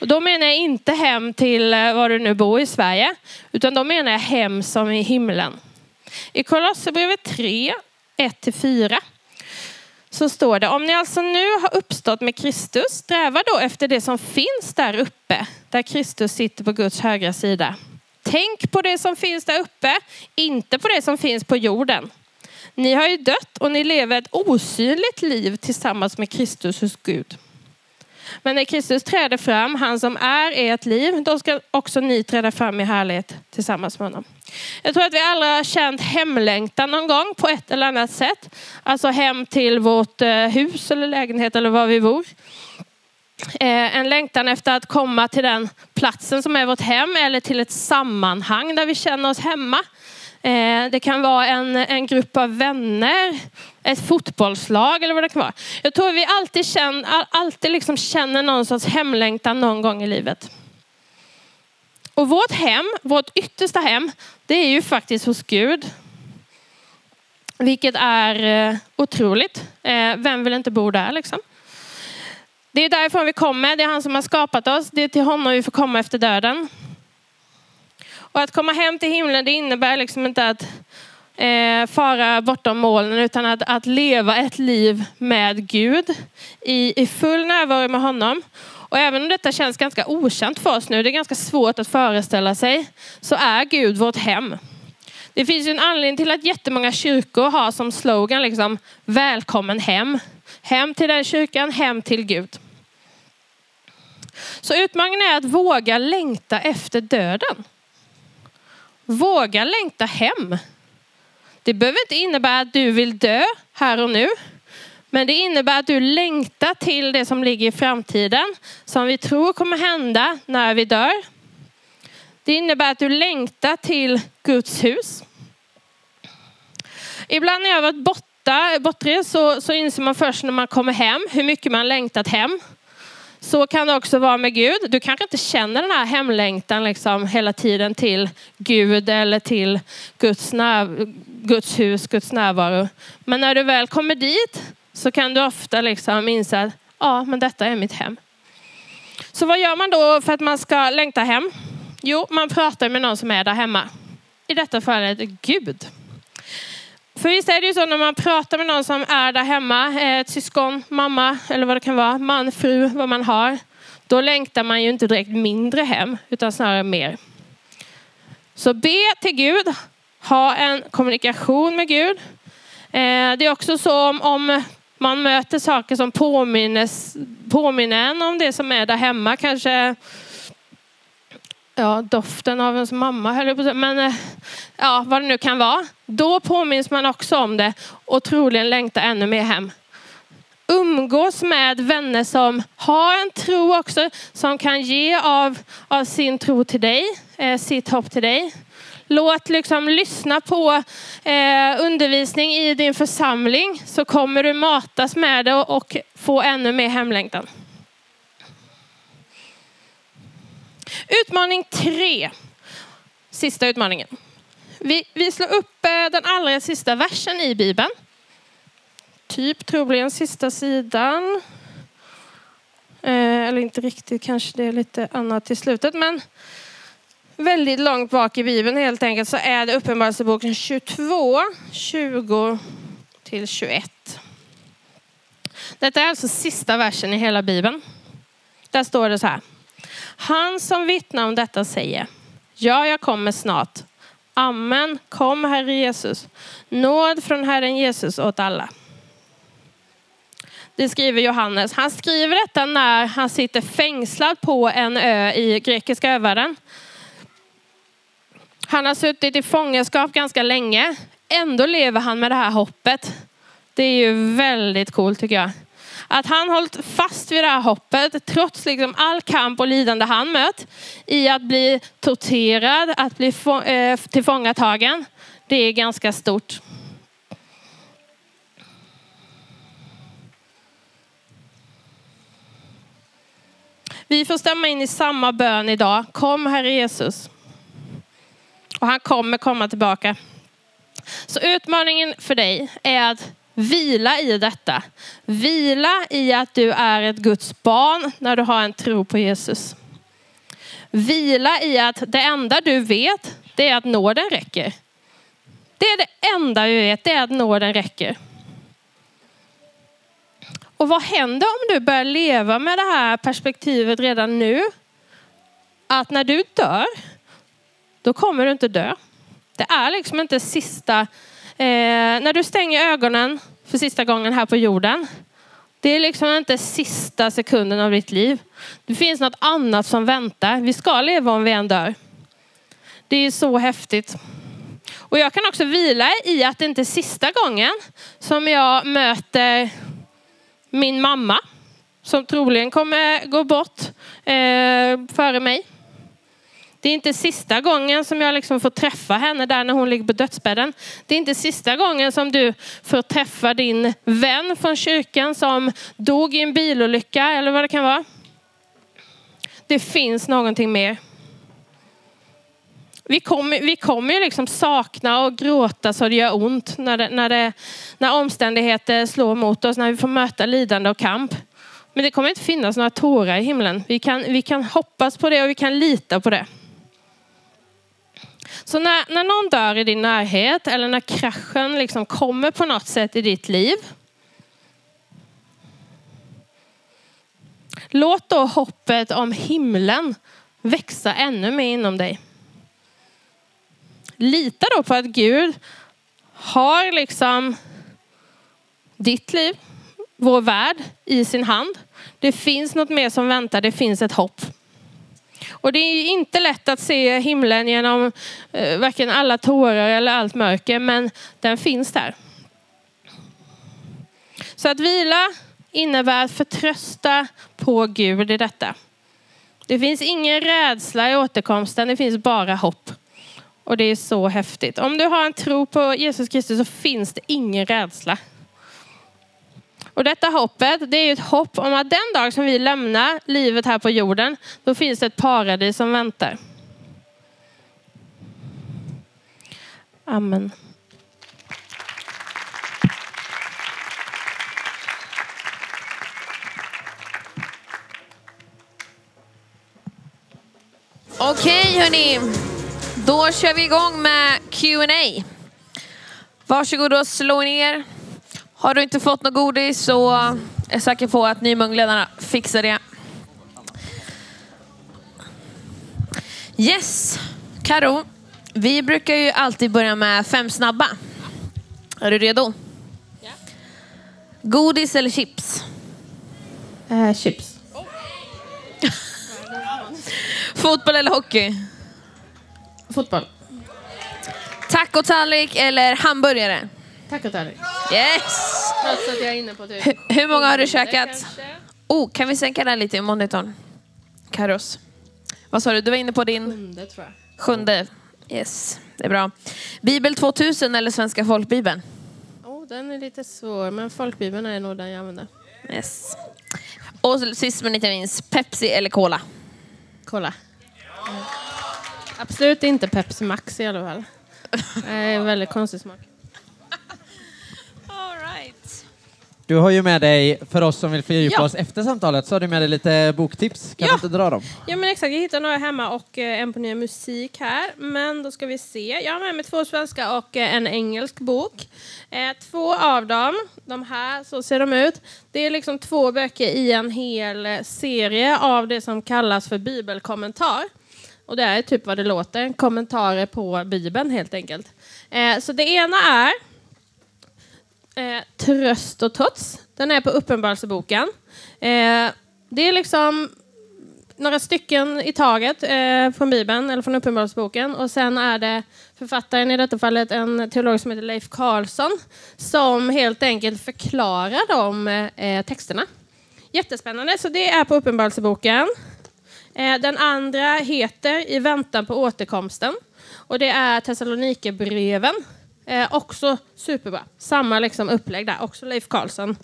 A: Och då menar jag inte hem till eh, var du nu bor i Sverige, utan då menar jag hem som i himlen. I Kolosserbrevet 3, 1-4 så står det, om ni alltså nu har uppstått med Kristus, sträva då efter det som finns där uppe, där Kristus sitter på Guds högra sida. Tänk på det som finns där uppe, inte på det som finns på jorden. Ni har ju dött och ni lever ett osynligt liv tillsammans med Kristus hos Gud. Men när Kristus träder fram, han som är ert liv, då ska också ni träda fram i härlighet tillsammans med honom. Jag tror att vi alla har känt hemlängtan någon gång på ett eller annat sätt. Alltså hem till vårt eh, hus eller lägenhet eller var vi bor. Eh, en längtan efter att komma till den platsen som är vårt hem eller till ett sammanhang där vi känner oss hemma. Eh, det kan vara en, en grupp av vänner, ett fotbollslag eller vad det kan vara. Jag tror vi alltid känner, alltid liksom känner någon sorts hemlängtan någon gång i livet. Och vårt hem, vårt yttersta hem, det är ju faktiskt hos Gud. Vilket är eh, otroligt. Eh, vem vill inte bo där liksom? Det är därifrån vi kommer. Det är han som har skapat oss. Det är till honom vi får komma efter döden. Och att komma hem till himlen det innebär liksom inte att eh, fara bortom molnen utan att, att leva ett liv med Gud i, i full närvaro med honom. Och även om detta känns ganska okänt för oss nu, det är ganska svårt att föreställa sig, så är Gud vårt hem. Det finns ju en anledning till att jättemånga kyrkor har som slogan liksom välkommen hem. Hem till den kyrkan, hem till Gud. Så utmaningen är att våga längta efter döden. Våga längta hem. Det behöver inte innebära att du vill dö här och nu. Men det innebär att du längtar till det som ligger i framtiden, som vi tror kommer hända när vi dör. Det innebär att du längtar till Guds hus. Ibland när jag har varit borta, bortrest så, så inser man först när man kommer hem hur mycket man längtat hem. Så kan det också vara med Gud. Du kanske inte känner den här hemlängtan liksom hela tiden till Gud eller till Guds, när, Guds hus, Guds närvaro. Men när du väl kommer dit så kan du ofta liksom inse att ja, men detta är mitt hem. Så vad gör man då för att man ska längta hem? Jo, man pratar med någon som är där hemma. I detta fallet Gud. För visst är det ju så när man pratar med någon som är där hemma, eh, ett syskon, mamma eller vad det kan vara, man, fru, vad man har. Då längtar man ju inte direkt mindre hem, utan snarare mer. Så be till Gud, ha en kommunikation med Gud. Eh, det är också så om, om man möter saker som påminner, påminner en om det som är där hemma. Kanske ja, doften av ens mamma, höll jag på Men eh, ja, vad det nu kan vara. Då påminns man också om det och troligen längtar ännu mer hem. Umgås med vänner som har en tro också, som kan ge av, av sin tro till dig, eh, sitt hopp till dig. Låt liksom lyssna på eh, undervisning i din församling så kommer du matas med det och, och få ännu mer hemlängtan. Utmaning tre. Sista utmaningen. Vi, vi slår upp eh, den allra sista versen i Bibeln. Typ troligen sista sidan. Eh, eller inte riktigt, kanske det är lite annat i slutet. Men väldigt långt bak i Bibeln helt enkelt så är det Uppenbarelseboken 22, 20 till 21. Detta är alltså sista versen i hela Bibeln. Där står det så här. Han som vittnar om detta säger, ja, jag kommer snart. Amen, kom Herre Jesus. Nåd från Herren Jesus åt alla. Det skriver Johannes. Han skriver detta när han sitter fängslad på en ö i grekiska övärlden. Han har suttit i fångenskap ganska länge. Ändå lever han med det här hoppet. Det är ju väldigt coolt tycker jag. Att han hållit fast vid det här hoppet trots liksom all kamp och lidande han mött i att bli torterad, att bli eh, tillfångatagen. Det är ganska stort. Vi får stämma in i samma bön idag. Kom Herre Jesus. Och han kommer komma tillbaka. Så utmaningen för dig är att Vila i detta. Vila i att du är ett Guds barn när du har en tro på Jesus. Vila i att det enda du vet, det är att nåden räcker. Det är det enda vi vet, det är att nåden räcker. Och vad händer om du börjar leva med det här perspektivet redan nu? Att när du dör, då kommer du inte dö. Det är liksom inte sista Eh, när du stänger ögonen för sista gången här på jorden. Det är liksom inte sista sekunden av ditt liv. Det finns något annat som väntar. Vi ska leva om vi än dör. Det är så häftigt. Och jag kan också vila i att det inte är sista gången som jag möter min mamma. Som troligen kommer gå bort eh, före mig. Det är inte sista gången som jag liksom får träffa henne där när hon ligger på dödsbädden. Det är inte sista gången som du får träffa din vän från kyrkan som dog i en bilolycka eller vad det kan vara. Det finns någonting mer. Vi kommer, vi kommer ju liksom sakna och gråta så det gör ont när, det, när, det, när omständigheter slår mot oss, när vi får möta lidande och kamp. Men det kommer inte finnas några tårar i himlen. Vi kan, vi kan hoppas på det och vi kan lita på det. Så när, när någon dör i din närhet eller när kraschen liksom kommer på något sätt i ditt liv. Låt då hoppet om himlen växa ännu mer inom dig. Lita då på att Gud har liksom ditt liv, vår värld i sin hand. Det finns något mer som väntar, det finns ett hopp. Och det är inte lätt att se himlen genom eh, varken alla tårar eller allt mörker, men den finns där. Så att vila innebär att förtrösta på Gud i detta. Det finns ingen rädsla i återkomsten, det finns bara hopp. Och det är så häftigt. Om du har en tro på Jesus Kristus så finns det ingen rädsla. Och detta hoppet, det är ju ett hopp om att den dag som vi lämnar livet här på jorden, då finns det ett paradis som väntar. Amen.
B: Okej hörni, då kör vi igång med Q&A. Varsågod och slå ner har du inte fått något godis så är jag säker på att nymungledarna fixar det. Yes, Karo. Vi brukar ju alltid börja med fem snabba. Är du redo? Ja. Godis eller chips?
A: Eh, chips.
B: Fotboll eller hockey?
A: Fotboll.
B: Tacotallrik eller hamburgare?
A: Tacotallrik.
B: Yes!
A: Trots att jag är inne på typ...
B: Hur, hur många har du käkat?
A: Kanske.
B: Oh, kan vi sänka den lite i monitorn? Karos. Vad sa du? Du var inne på din
A: Sjunde tror jag.
B: sjunde. Yes, det är bra. Bibel 2000 eller Svenska folkbibeln?
A: Oh, den är lite svår, men folkbibeln är nog den jag använder.
B: Yes. Och sist men inte minst, Pepsi eller Cola?
A: Kolla. Absolut inte Pepsi Max i alla fall. Det är en väldigt konstig smak.
B: All right.
C: Du har ju med dig, för oss som vill fördjupa
A: Ja.
C: oss efter samtalet, så har du med dig lite boktips. Kan
A: Ja.
C: du inte dra dem?
A: Ja men exakt, jag hittade några hemma och eh, en på nya musik här. Men då ska vi se. Jag har med mig två svenska och eh, en engelsk bok. Eh, två av dem, de här, så ser de ut. Det är liksom två böcker i en hel serie av det som kallas för bibelkommentar. Och det är typ vad det låter, kommentarer på bibeln helt enkelt. Så det ena är eh, Tröst och trots. Den är på Uppenbarelseboken. Eh, det är liksom några stycken i taget eh, från Bibeln, eller från Uppenbarelseboken. Och sen är det författaren, i detta fallet en teolog som heter Leif Karlsson, som helt enkelt förklarar de eh, texterna. Jättespännande, så det är på Uppenbarelseboken. Eh, den andra heter I väntan på återkomsten. Och det är Thessalonikerbreven. Eh, också superbra. Samma liksom upplägg där, också Leif Karlsson.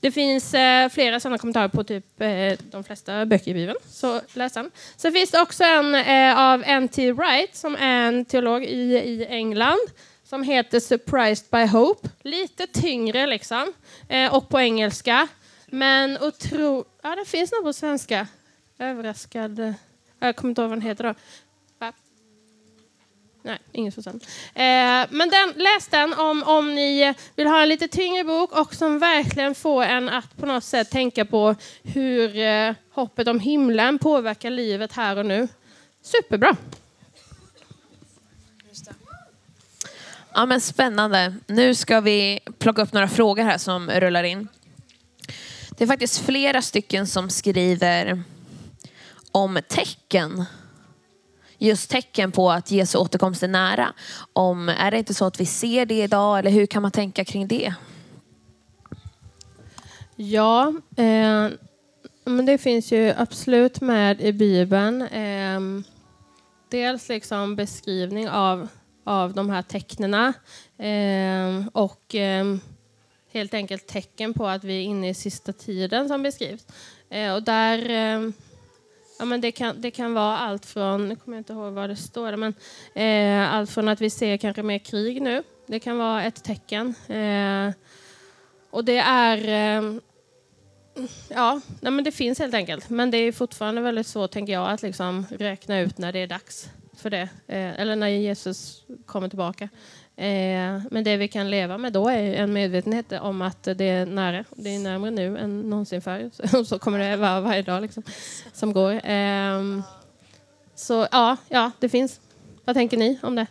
A: Det finns eh, flera sådana kommentarer på typ eh, de flesta böcker i Bibeln, så läs den. Sen finns det också en eh, av N.T. Wright som är en teolog i, i England som heter Surprised by Hope. Lite tyngre liksom, eh, och på engelska. Men otro... Ja, det finns nog på svenska. Överraskad... Jag kommer inte ihåg vad den heter då. Nej, ingen Susanne. Eh, men den, läs den om, om ni vill ha en lite tyngre bok och som verkligen får en att på något sätt tänka på hur eh, hoppet om himlen påverkar livet här och nu. Superbra.
B: Ja, men spännande. Nu ska vi plocka upp några frågor här som rullar in. Det är faktiskt flera stycken som skriver om tecken. Just tecken på att Jesu återkomst är nära. Om, är det inte så att vi ser det idag eller hur kan man tänka kring det?
A: Ja, eh, men det finns ju absolut med i Bibeln. Eh, dels liksom beskrivning av, av de här tecknena eh, och eh, helt enkelt tecken på att vi är inne i sista tiden som beskrivs. Eh, och där, eh, ja, men det, kan, det kan vara allt från, nu kommer jag inte ihåg vad det står, men eh, allt från att vi ser kanske mer krig nu. Det kan vara ett tecken. Eh, och det är eh, Ja, nej men det finns helt enkelt. Men det är fortfarande väldigt svårt, tänker jag, att liksom räkna ut när det är dags för det. Eh, eller när Jesus kommer tillbaka. Eh, men det vi kan leva med då är en medvetenhet om att det är nära. Det är närmare nu än någonsin förr. Så, så kommer det vara varje dag liksom, som går. Eh, så ja, ja, det finns. Vad tänker ni om det?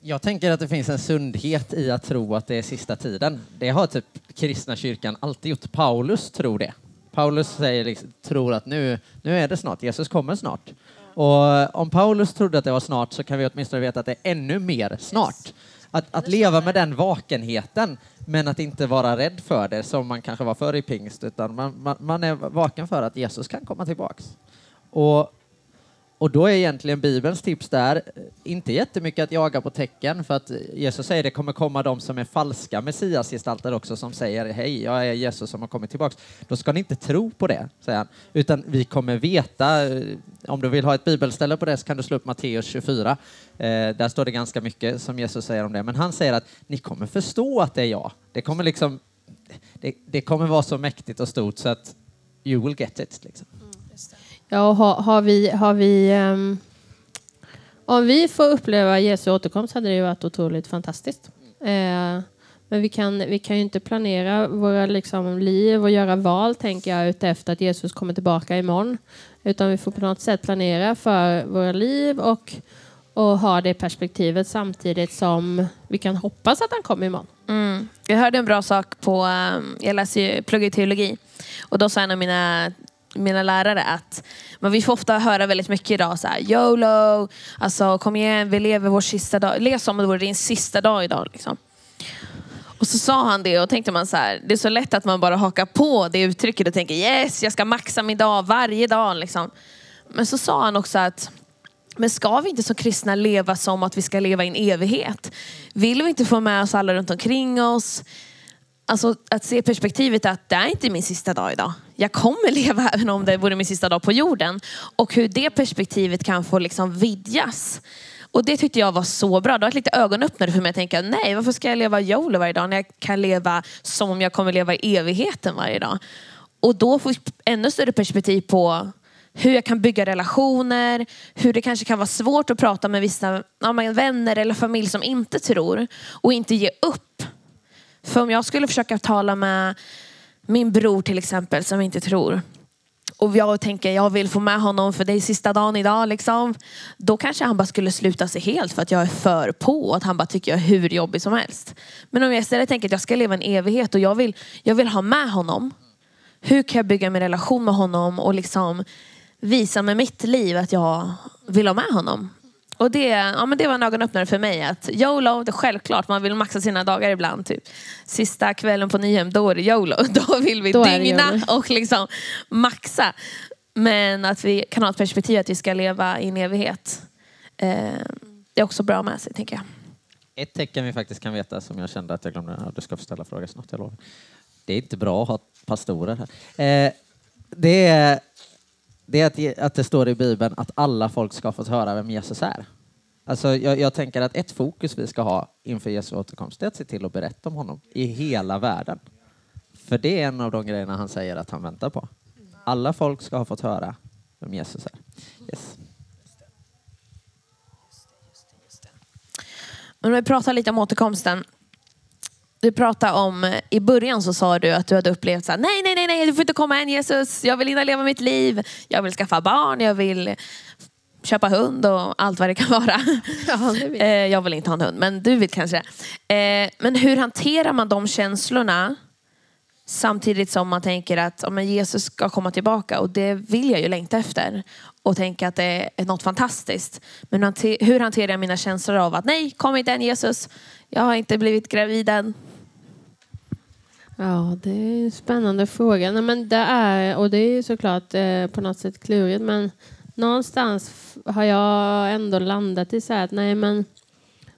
C: Jag tänker att det finns en sundhet i att tro att det är sista tiden. Det har typ kristna kyrkan alltid gjort. Paulus tror det. Paulus säger liksom, tror att nu, nu är det snart, Jesus kommer snart. Och om Paulus trodde att det var snart så kan vi åtminstone veta att det är ännu mer snart. Att, att leva med den vakenheten men att inte vara rädd för det som man kanske var förr i pingst utan man, man, man är vaken för att Jesus kan komma tillbaks. Och och då är egentligen Bibelns tips där, eh, inte jättemycket att jaga på tecken, för att Jesus säger det kommer komma de som är falska messiasgestalter också, som säger hej, jag är Jesus som har kommit tillbaks. Då ska ni inte tro på det, säger han, utan vi kommer veta, eh, om du vill ha ett bibelställe på det så kan du slå upp Matteus 24. Eh, där står det ganska mycket som Jesus säger om det, men han säger att ni kommer förstå att det är jag. Det kommer liksom, det, det kommer vara så mäktigt och stort så att you will get it. Liksom.
A: Ja, och har, har vi... Har vi um, om vi får uppleva Jesu återkomst hade det ju varit otroligt fantastiskt. Eh, men vi kan, vi kan ju inte planera våra liksom, liv och göra val, tänker jag, utefter att Jesus kommer tillbaka imorgon. Utan vi får på något sätt planera för våra liv och, och ha det perspektivet samtidigt som vi kan hoppas att han kommer imorgon.
B: Mm. Jag hörde en bra sak på, ehm, jag läser ju, pluggar teologi och då sa en av mina mina lärare att men vi får ofta höra väldigt mycket idag så här, YOLO, alltså kom igen, vi lever vår sista dag. Lev som om det vore din sista dag idag. Liksom. Och så sa han det och tänkte man så här, det är så lätt att man bara hakar på det uttrycket och tänker yes, jag ska maxa min dag varje dag. Liksom. Men så sa han också att men ska vi inte som kristna leva som att vi ska leva i en evighet? Vill vi inte få med oss alla runt omkring oss? Alltså att se perspektivet att det är inte min sista dag idag. Jag kommer leva även om det vore min sista dag på jorden. Och hur det perspektivet kan få liksom vidgas. Och det tyckte jag var så bra. Det var lite ögonöppnare för mig att tänka, nej varför ska jag leva YOLO varje dag när jag kan leva som om jag kommer leva i evigheten varje dag. Och då får jag ännu större perspektiv på hur jag kan bygga relationer, hur det kanske kan vara svårt att prata med vissa ja, vänner eller familj som inte tror och inte ge upp. För om jag skulle försöka tala med min bror till exempel som inte tror och jag tänker jag vill få med honom för det är sista dagen idag liksom. Då kanske han bara skulle sluta sig helt för att jag är för på och att han bara tycker jag är hur jobbig som helst. Men om jag istället tänker att jag ska leva en evighet och jag vill, jag vill ha med honom. Hur kan jag bygga min relation med honom och liksom visa med mitt liv att jag vill ha med honom. Och det, ja, men det var en ögonöppnare för mig. Att YOLO, det är självklart, man vill maxa sina dagar ibland. Typ. Sista kvällen på Nyhem, då är det YOLO. Då vill vi då dygna och liksom maxa. Men att vi kan ha ett perspektiv att vi ska leva i en evighet. Eh, det är också bra med sig, tänker jag.
C: Ett tecken vi faktiskt kan veta, som jag kände att jag glömde, ja, du ska få ställa frågan snart, jag lovar. Det är inte bra att ha pastorer här. Eh, det är det är att, att det står i Bibeln att alla folk ska få höra vem Jesus är. Alltså, jag, jag, tänker att ett fokus vi ska ha inför Jesu återkomst är att se till att berätta om honom i hela världen. För det är en av de grejerna han säger att han väntar på. Alla folk ska ha fått höra vem Jesus är. Yes.
B: Om vi pratar lite om återkomsten du pratade om, i början så sa du att du hade upplevt så här, nej, nej, nej, nej, du får inte komma än Jesus. Jag vill hinna leva mitt liv. Jag vill skaffa barn, jag vill köpa hund och allt vad det kan vara. Ja, vill. Eh, jag vill inte ha en hund, men du vill kanske. Eh, men hur hanterar man de känslorna samtidigt som man tänker att om Jesus ska komma tillbaka och det vill jag ju längta efter och tänka att det är något fantastiskt. Men hur hanterar jag mina känslor av att nej, kom inte än Jesus. Jag har inte blivit gravid än.
A: Ja, det är en spännande fråga. Nej, men det är, och det är såklart eh, på något sätt klurigt, men någonstans har jag ändå landat i så här att nej, men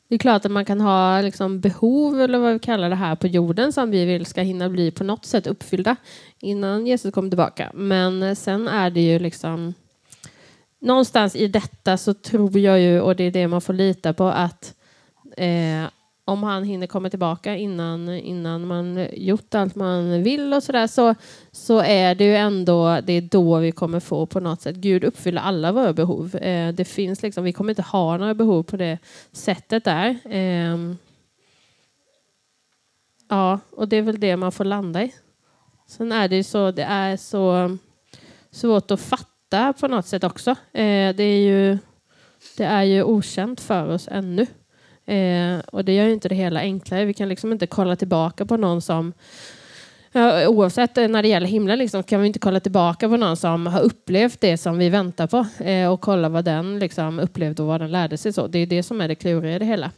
A: det är klart att man kan ha liksom, behov, eller vad vi kallar det här, på jorden som vi vill ska hinna bli på något sätt uppfyllda innan Jesus kommer tillbaka. Men eh, sen är det ju liksom någonstans i detta så tror jag ju, och det är det man får lita på, att eh, om han hinner komma tillbaka innan, innan man gjort allt man vill och sådär så, så är det ju ändå det är då vi kommer få på något sätt. Gud uppfyller alla våra behov. Eh, det finns liksom, vi kommer inte ha några behov på det sättet där. Eh, ja, och det är väl det man får landa i. Sen är det ju så, det är så svårt att fatta på något sätt också. Eh, det är ju det är ju okänt för oss ännu. Eh, och det gör ju inte det hela enklare. Vi kan liksom inte kolla tillbaka på någon som oavsett eh, när det gäller himlen liksom, kan vi inte kolla tillbaka på någon som har upplevt det som vi väntar på eh, och kolla vad den liksom, upplevde och vad den lärde sig. Så. Det är det som är det kluriga i det hela.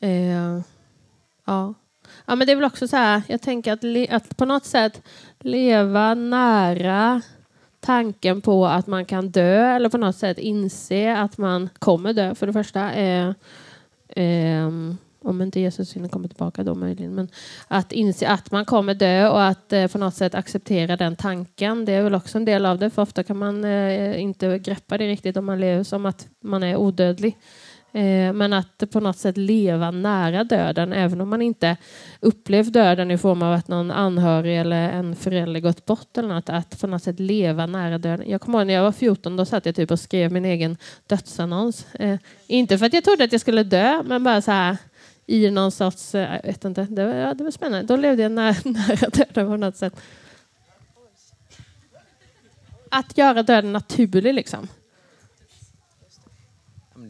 A: Eh, ja. ja, men det är väl också så här, jag tänker att, att på något sätt leva nära tanken på att man kan dö eller på något sätt inse att man kommer dö för det första. Eh, Ehm, om inte Jesus hinner komma tillbaka då möjligen. Men att inse att man kommer dö och att eh, på något sätt acceptera den tanken. Det är väl också en del av det. För ofta kan man eh, inte greppa det riktigt om man lever som att man är odödlig. Eh, men att på något sätt leva nära döden, även om man inte upplevt döden i form av att någon anhörig eller en förälder gått bort eller något, att på något sätt leva nära döden. Jag kommer ihåg när jag var 14, då satt jag typ och skrev min egen dödsannons. Eh, inte för att jag trodde att jag skulle dö, men bara så här i någon sorts, eh, jag vet inte, det var, ja, det var spännande. Då levde jag nära, nära döden på något sätt. Att göra döden naturlig liksom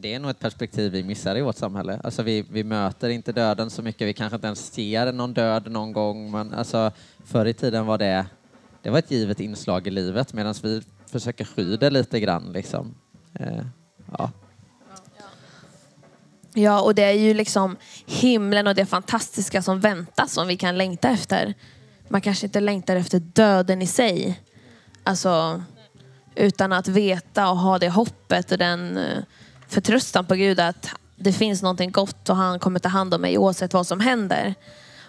C: det är nog ett perspektiv vi missar i vårt samhälle. Alltså vi, vi möter inte döden så mycket, vi kanske inte ens ser någon död någon gång, men alltså förr i tiden var det det var ett givet inslag i livet medan vi försöker sky det lite grann. Liksom. Eh, ja.
B: Ja, och det är ju liksom himlen och det fantastiska som väntar som vi kan längta efter. Man kanske inte längtar efter döden i sig. Alltså, utan att veta och ha det hoppet och den eh, förtröstan på Gud att det finns någonting gott och han kommer ta hand om mig oavsett vad som händer.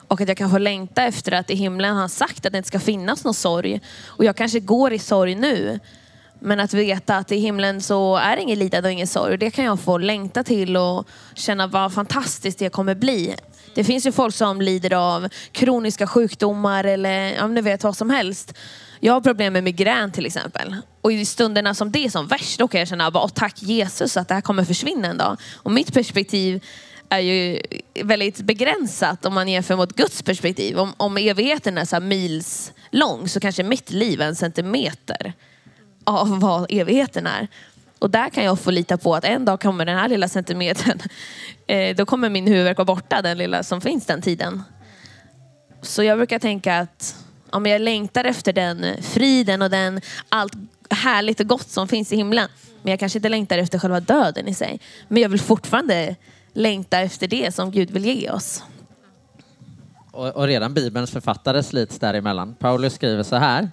B: Och att jag kan få längta efter att i himlen har han sagt att det inte ska finnas någon sorg. Och jag kanske går i sorg nu. Men att veta att i himlen så är det inget lidande och ingen sorg. Det kan jag få längta till och känna vad fantastiskt det kommer bli. Det finns ju folk som lider av kroniska sjukdomar eller om ni vet vad som helst. Jag har problem med migrän till exempel. Och i stunderna som det är som värst, då kan jag känna bara, tack Jesus att det här kommer försvinna en dag. Och mitt perspektiv är ju väldigt begränsat om man jämför mot Guds perspektiv. Om, om evigheten är så här mils lång så kanske mitt liv är en centimeter av vad evigheten är. Och där kan jag få lita på att en dag kommer den här lilla centimetern, eh, då kommer min huvudvärk vara borta, den lilla som finns den tiden. Så jag brukar tänka att om jag längtar efter den friden och den allt härligt och gott som finns i himlen. Men jag kanske inte längtar efter själva döden i sig. Men jag vill fortfarande längta efter det som Gud vill ge oss.
C: Och, och redan Bibelns författare slits däremellan. Paulus skriver så här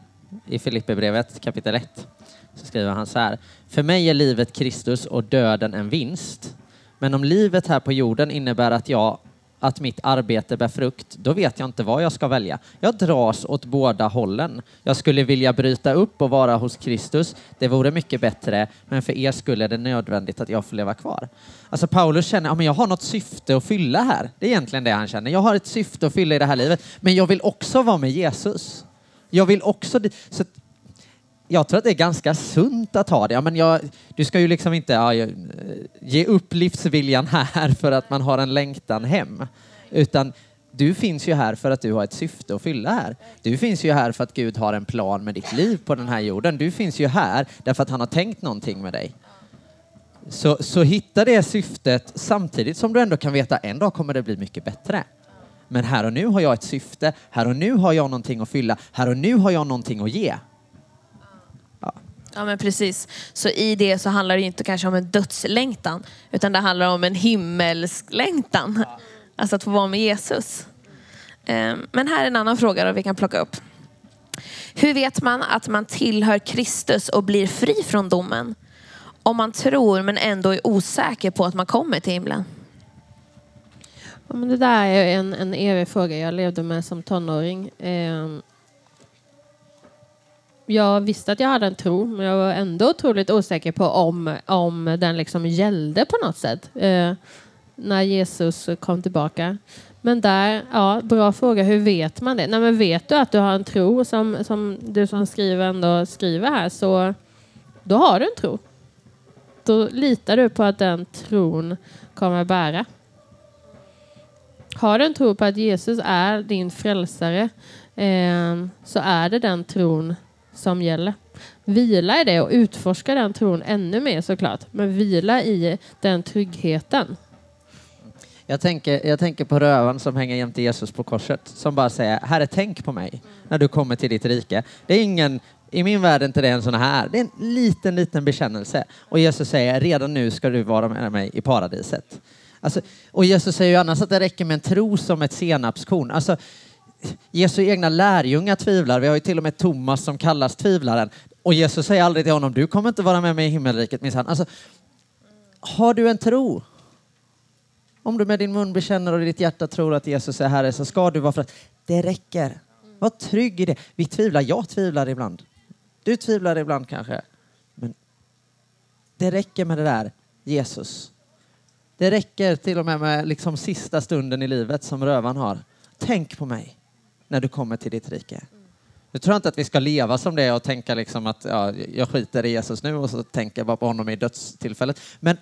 C: i Filipperbrevet kapitel 1. Så skriver han så här. För mig är livet Kristus och döden en vinst. Men om livet här på jorden innebär att jag att mitt arbete bär frukt, då vet jag inte vad jag ska välja. Jag dras åt båda hållen. Jag skulle vilja bryta upp och vara hos Kristus. Det vore mycket bättre, men för er skulle är det nödvändigt att jag får leva kvar. Alltså Paulus känner att ja, jag har något syfte att fylla här. Det är egentligen det han känner. Jag har ett syfte att fylla i det här livet, men jag vill också vara med Jesus. Jag vill också... Så jag tror att det är ganska sunt att ha det. Ja, men jag, du ska ju liksom inte ja, eh, ge upp livsviljan här för att man har en längtan hem. Utan du finns ju här för att du har ett syfte att fylla här. Du finns ju här för att Gud har en plan med ditt liv på den här jorden. Du finns ju här därför att han har tänkt någonting med dig. Så, så hitta det syftet samtidigt som du ändå kan veta en dag kommer det bli mycket bättre. Men här och nu har jag ett syfte, här och nu har jag någonting att fylla, här och nu har jag någonting att ge.
B: Ja men precis. Så i det så handlar det inte kanske om en dödslängtan utan det handlar om en himmelslängtan. Alltså att få vara med Jesus. Ehm, men här är en annan fråga då vi kan plocka upp. Hur vet man att man tillhör Kristus och blir fri från domen? Om man tror men ändå är osäker på att man kommer till himlen.
A: Ja, men det där är en, en evig fråga jag levde med som tonåring. Jag visste att jag hade en tro, men jag var ändå otroligt osäker på om, om den liksom gällde på något sätt eh, när Jesus kom tillbaka. Men där, ja, bra fråga. Hur vet man det? Nej, men vet du att du har en tro som, som du som skriver ändå skriver här, så då har du en tro. Då litar du på att den tron kommer bära. Har du en tro på att Jesus är din frälsare eh, så är det den tron som gäller. Vila i det och utforska den tron ännu mer såklart. Men vila i den tryggheten.
C: Jag tänker, jag tänker på rövaren som hänger jämte Jesus på korset som bara säger Herre tänk på mig när du kommer till ditt rike. Det är ingen, i min värld är inte det en sån här, det är en liten, liten bekännelse. Och Jesus säger redan nu ska du vara med mig i paradiset. Alltså, och Jesus säger ju annars att det räcker med en tro som ett senapskorn. Alltså, Jesu egna lärjungar tvivlar. Vi har ju till och med Thomas som kallas tvivlaren. Och Jesus säger aldrig till honom, du kommer inte vara med mig i himmelriket minsann. Alltså, har du en tro? Om du med din mun bekänner och ditt hjärta tror att Jesus är Herre så ska du vara för att det räcker. Var trygg i det. Vi tvivlar, jag tvivlar ibland. Du tvivlar ibland kanske. Men det räcker med det där, Jesus. Det räcker till och med med liksom sista stunden i livet som rövan har. Tänk på mig när du kommer till ditt rike. Nu tror jag inte att vi ska leva som det och tänka liksom att ja, jag skiter i Jesus nu och så tänker jag bara på honom i dödstillfället. Men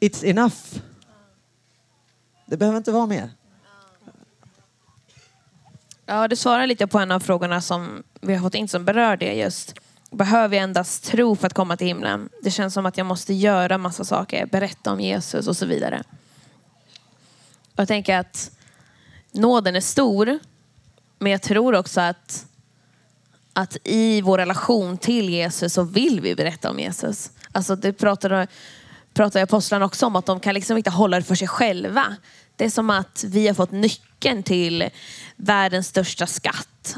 C: it's enough. Det behöver inte vara mer.
B: Ja, du svarar lite på en av frågorna som vi har fått in som berör det just. Behöver jag endast tro för att komma till himlen? Det känns som att jag måste göra massa saker, berätta om Jesus och så vidare. Jag tänker att nåden är stor. Men jag tror också att att i vår relation till Jesus så vill vi berätta om Jesus. Alltså det pratade, pratade apostlarna också om, att de kan liksom inte hålla det för sig själva. Det är som att vi har fått nyckeln till världens största skatt.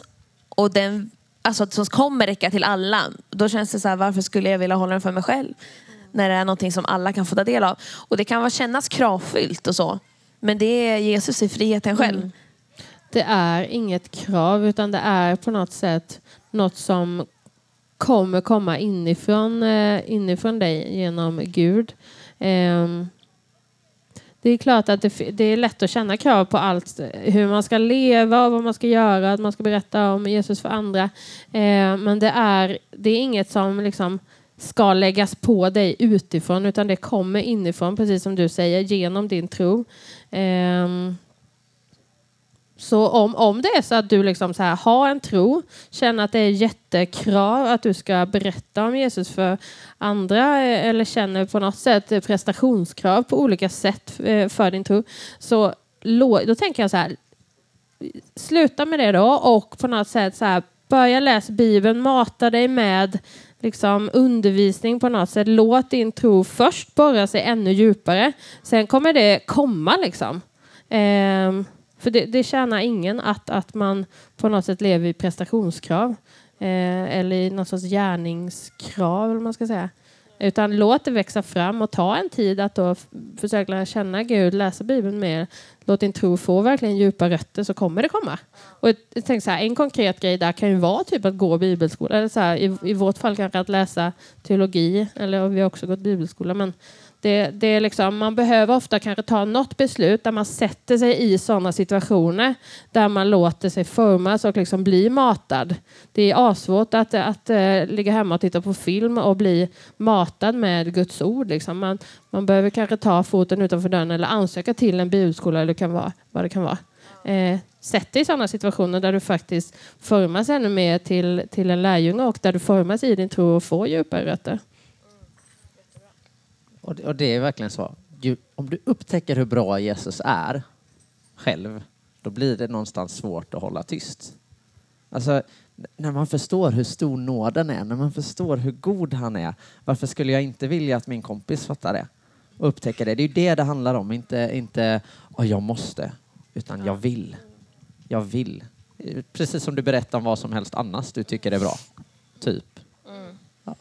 B: Och den alltså, som kommer räcka till alla. Då känns det så här, varför skulle jag vilja hålla den för mig själv? När det är någonting som alla kan få ta del av. Och det kan kännas kravfyllt och så. Men det är Jesus i friheten själv. Mm.
A: Det är inget krav utan det är på något sätt något som kommer komma inifrån, eh, inifrån dig genom Gud. Ehm, det är klart att det, det, är lätt att känna krav på allt, hur man ska leva och vad man ska göra, att man ska berätta om Jesus för andra. Eh, men det är, det är inget som liksom ska läggas på dig utifrån utan det kommer inifrån, precis som du säger, genom din tro. Eh, så om, om det är så att du liksom så här, har en tro, känner att det är jättekrav att du ska berätta om Jesus för andra eh, eller känner på något sätt prestationskrav på olika sätt eh, för din tro, så då tänker jag så här, sluta med det då och på något sätt så här, börja läsa Bibeln, mata dig med liksom, undervisning på något sätt. Låt din tro först borra sig ännu djupare. Sen kommer det komma liksom. Eh, för det, det tjänar ingen att, att man på något sätt lever i prestationskrav eh, eller i någon sorts gärningskrav, eller man ska säga. Utan låt det växa fram och ta en tid att då försöka lära känna Gud, läsa Bibeln mer. Låt din tro få verkligen djupa rötter så kommer det komma. Och jag tänker så här, en konkret grej där kan ju vara typ att gå bibelskola. Eller så här, i, I vårt fall kanske att läsa teologi. Eller vi har också gått bibelskola. Men det, det är liksom, man behöver ofta kanske ta något beslut där man sätter sig i sådana situationer där man låter sig formas och liksom bli matad. Det är asvårt att, att, att ligga hemma och titta på film och bli matad med Guds ord. Liksom. Man, man behöver kanske ta foten utanför dörren eller ansöka till en bibelskola eller kan vara, vad det kan vara. Eh, sätt dig i sådana situationer där du faktiskt formas ännu mer till, till en lärjunge och där du formas i din tro och får djupare rötter.
C: Och det, och det är verkligen så. Ju, om du upptäcker hur bra Jesus är själv, då blir det någonstans svårt att hålla tyst. Alltså, när man förstår hur stor nåden är, när man förstår hur god han är, varför skulle jag inte vilja att min kompis fattar det? Och upptäcker det. Det är ju det det handlar om, inte, inte oh, jag måste, utan jag vill. Jag vill. Precis som du berättar om vad som helst annars du tycker är bra. Typ. Mm.
B: Ja.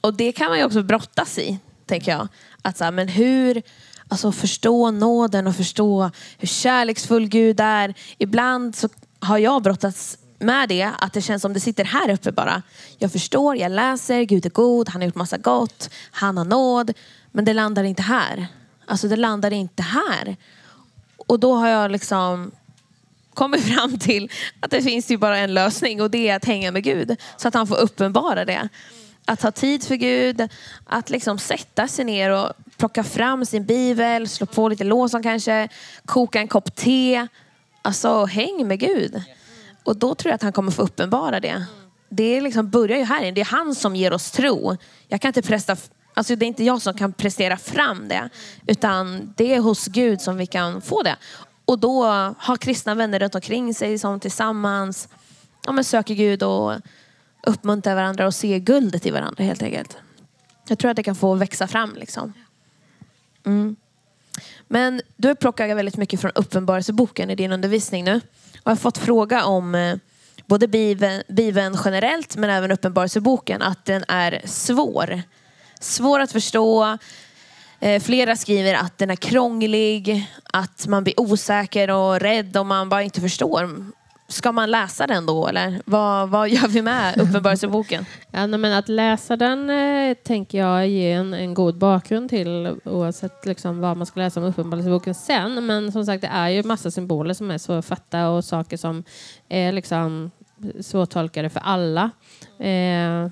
B: Och det kan man ju också brottas i tänker jag. Att så här, men hur, alltså förstå nåden och förstå hur kärleksfull Gud är. Ibland så har jag brottats med det, att det känns som det sitter här uppe bara. Jag förstår, jag läser, Gud är god, han har gjort massa gott, han har nåd. Men det landar inte här. Alltså det landar inte här. Och då har jag liksom kommit fram till att det finns ju bara en lösning och det är att hänga med Gud. Så att han får uppenbara det att ha tid för Gud, att liksom sätta sig ner och plocka fram sin bibel, slå på lite låsan kanske, koka en kopp te. Alltså häng med Gud. Och då tror jag att han kommer få uppenbara det. Det liksom börjar ju här inne. Det är han som ger oss tro. Jag kan inte presta, alltså det är inte jag som kan prestera fram det. Utan det är hos Gud som vi kan få det. Och då har kristna vänner runt omkring sig som tillsammans ja, men söker Gud och uppmuntra varandra och se guldet i varandra helt enkelt. Jag tror att det kan få växa fram liksom. Mm. Men du har plockat väldigt mycket från Uppenbarelseboken i din undervisning nu. Och jag har fått fråga om eh, både Bibeln generellt men även Uppenbarelseboken att den är svår. Svår att förstå. Eh, flera skriver att den är krånglig, att man blir osäker och rädd om man bara inte förstår. Ska man läsa den då eller vad, vad gör vi med Uppenbarelseboken?
A: ja, men att läsa den eh, tänker jag ger en, en god bakgrund till oavsett liksom, vad man ska läsa om Uppenbarelseboken sen. Men som sagt det är ju massa symboler som är svåra att fatta och saker som är liksom svårtolkade för alla. Eh,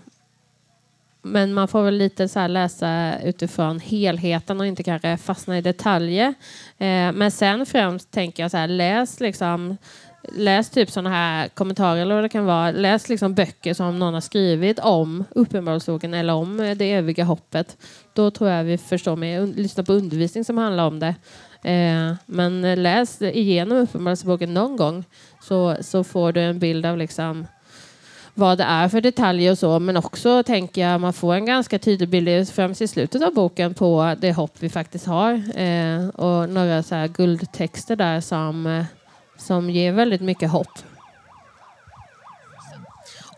A: men man får väl lite så läsa utifrån helheten och inte kanske fastna i detaljer. Eh, men sen främst tänker jag så här, läs liksom läs typ sådana här kommentarer eller vad det kan vara. Läs liksom böcker som någon har skrivit om Uppenbarelseboken eller om eh, det eviga hoppet. Då tror jag vi förstår mer. Lyssna på undervisning som handlar om det. Eh, men eh, läs igenom Uppenbarelseboken någon gång så, så får du en bild av liksom vad det är för detaljer och så. Men också tänker jag man får en ganska tydlig bild främst i slutet av boken på det hopp vi faktiskt har. Eh, och några så här guldtexter där som, eh, som ger väldigt mycket hopp.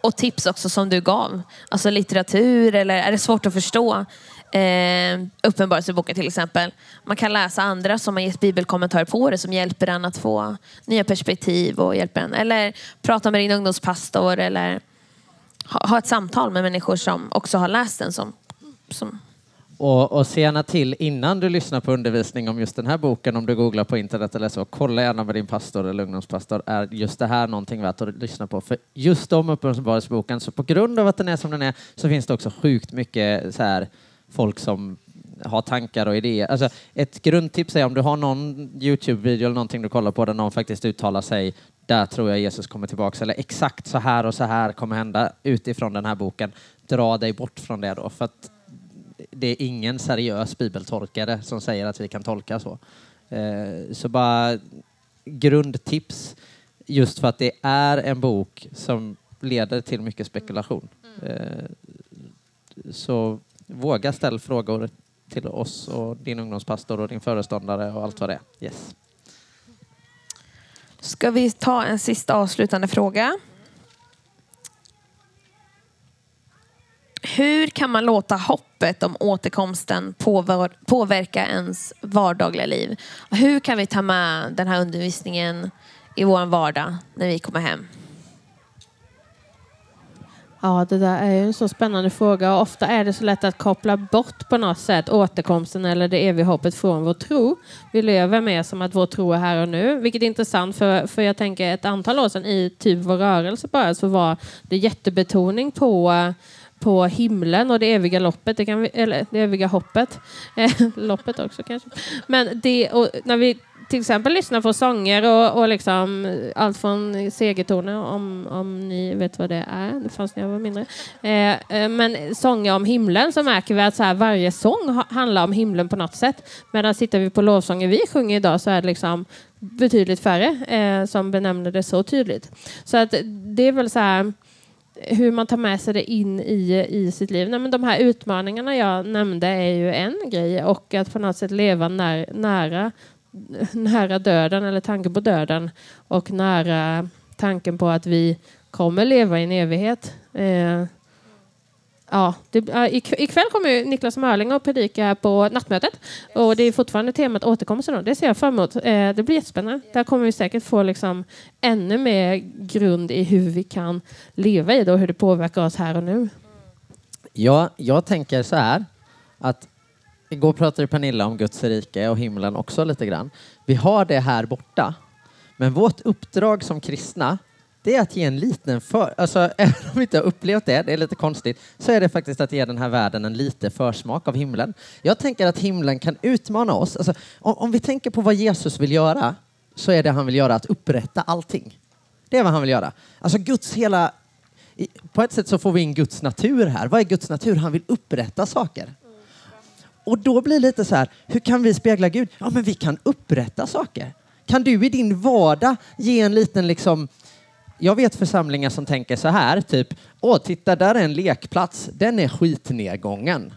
B: Och tips också som du gav. Alltså litteratur eller är det svårt att förstå? Eh, Uppenbarelseboken till exempel. Man kan läsa andra som har gett bibelkommentarer på det som hjälper en att få nya perspektiv och hjälper en. Eller prata med din ungdomspastor eller ha, ha ett samtal med människor som också har läst den. Som, som
C: och, och se gärna till innan du lyssnar på undervisning om just den här boken, om du googlar på internet eller så, kolla gärna med din pastor eller ungdomspastor, är just det här någonting värt att lyssna på? För just om Uppenbarelseboken, så på grund av att den är som den är, så finns det också sjukt mycket så här, folk som har tankar och idéer. Alltså, ett grundtips är om du har någon Youtube-video eller någonting du kollar på där någon faktiskt uttalar sig, där tror jag Jesus kommer tillbaka, eller exakt så här och så här kommer hända utifrån den här boken. Dra dig bort från det då, för att det är ingen seriös bibeltolkare som säger att vi kan tolka så. Eh, så bara grundtips, just för att det är en bok som leder till mycket spekulation. Eh, så våga ställa frågor till oss och din ungdomspastor och din föreståndare och allt vad det är. Yes.
B: Ska vi ta en sista avslutande fråga? Hur kan man låta hoppet om återkomsten påverka ens vardagliga liv? Hur kan vi ta med den här undervisningen i vår vardag när vi kommer hem?
A: Ja, det där är ju en så spännande fråga och ofta är det så lätt att koppla bort på något sätt återkomsten eller det eviga hoppet från vår tro. Vi lever med som att vår tro är här och nu, vilket är intressant för, för jag tänker ett antal år sedan i typ vår rörelse bara så var det jättebetoning på på himlen och det eviga loppet, det kan vi, eller det eviga hoppet. Eh, loppet också kanske. Men det, och när vi till exempel lyssnar på sånger och, och liksom allt från segertoner, om, om ni vet vad det är, det fanns när jag var mindre. Eh, eh men sånger om himlen så märker vi att så här, varje sång handlar om himlen på något sätt. Medan sitter vi på lovsånger vi sjunger idag så är det liksom betydligt färre eh, som benämner det så tydligt. Så att det är väl så här hur man tar med sig det in i, i sitt liv. Nej, men de här utmaningarna jag nämnde är ju en grej och att på något sätt leva när, nära, nära döden eller tanken på döden och nära tanken på att vi kommer leva i en evighet. Eh, Ja, det, ikväll kommer ju Niklas Mörling och predika på nattmötet. Och det är fortfarande temat återkomsten. Då. Det ser jag fram emot. Eh, det blir jättespännande. Där kommer vi säkert få liksom ännu mer grund i hur vi kan leva i det och hur det påverkar oss här och nu.
C: Ja, jag tänker så här att igår pratade Pernilla om Guds rike och himlen också lite grann. Vi har det här borta. Men vårt uppdrag som kristna det är att ge en liten för... Alltså, även om vi inte har upplevt det, det är lite konstigt, så är det faktiskt att ge den här världen en liten försmak av himlen. Jag tänker att himlen kan utmana oss. Alltså, om, om vi tänker på vad Jesus vill göra, så är det han vill göra att upprätta allting. Det är vad han vill göra. Alltså Guds hela... På ett sätt så får vi in Guds natur här. Vad är Guds natur? Han vill upprätta saker. Och då blir det lite så här, hur kan vi spegla Gud? Ja, men vi kan upprätta saker. Kan du i din vardag ge en liten liksom jag vet församlingar som tänker så här, typ, åh, titta, där är en lekplats, den är skitnedgången.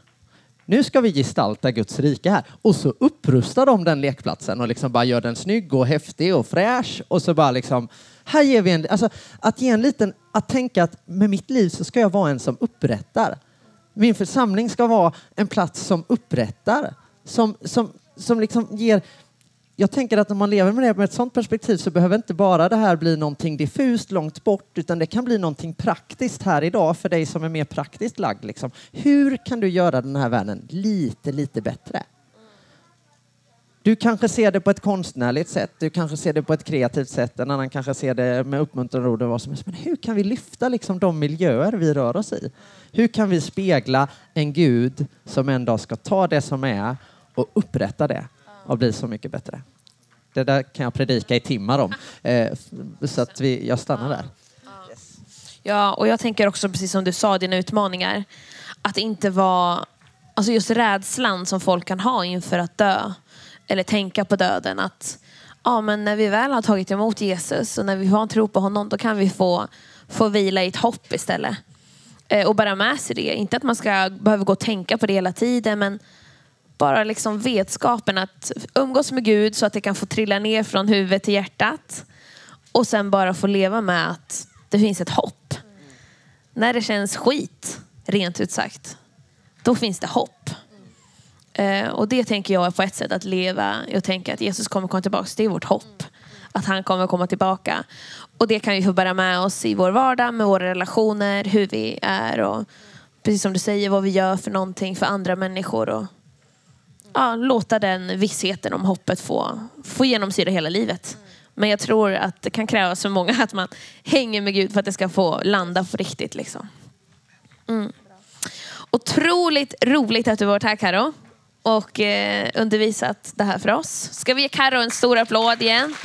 C: Nu ska vi gestalta Guds rike här. Och så upprustar de den lekplatsen och liksom bara gör den snygg och häftig och fräsch och så bara liksom, här ger vi en, alltså att ge en liten, att tänka att med mitt liv så ska jag vara en som upprättar. Min församling ska vara en plats som upprättar, som, som, som liksom ger jag tänker att om man lever med det med ett sådant perspektiv så behöver inte bara det här bli någonting diffust långt bort utan det kan bli någonting praktiskt här idag för dig som är mer praktiskt lagd. Liksom. Hur kan du göra den här världen lite, lite bättre? Du kanske ser det på ett konstnärligt sätt, du kanske ser det på ett kreativt sätt, en annan kanske ser det med uppmuntrande ord och vad som helst. Men hur kan vi lyfta liksom de miljöer vi rör oss i? Hur kan vi spegla en Gud som en dag ska ta det som är och upprätta det? Och bli så mycket bättre. Det där kan jag predika i timmar om. Eh, så att vi, jag stannar där.
B: Ja, och jag tänker också precis som du sa, dina utmaningar. Att inte vara, alltså just rädslan som folk kan ha inför att dö. Eller tänka på döden. Att ja, men när vi väl har tagit emot Jesus och när vi har en tro på honom, då kan vi få få vila i ett hopp istället. Eh, och bara med sig det. Inte att man ska behöva gå och tänka på det hela tiden men bara liksom vetskapen att umgås med Gud så att det kan få trilla ner från huvudet till hjärtat. Och sen bara få leva med att det finns ett hopp. När det känns skit, rent ut sagt, då finns det hopp. Eh, och det tänker jag är på ett sätt att leva. Jag tänker att Jesus kommer komma tillbaka. Det är vårt hopp. Att han kommer komma tillbaka. Och det kan vi få bära med oss i vår vardag, med våra relationer, hur vi är och precis som du säger, vad vi gör för någonting för andra människor. Och, ja, låta den vissheten om hoppet få, få genomsyra hela livet. Men jag tror att det kan krävas för många att man hänger med Gud för att det ska få landa på riktigt. Liksom. Mm. Otroligt roligt att du varit här Karo och eh, undervisat det här för oss. Ska vi ge Karo en stor applåd igen?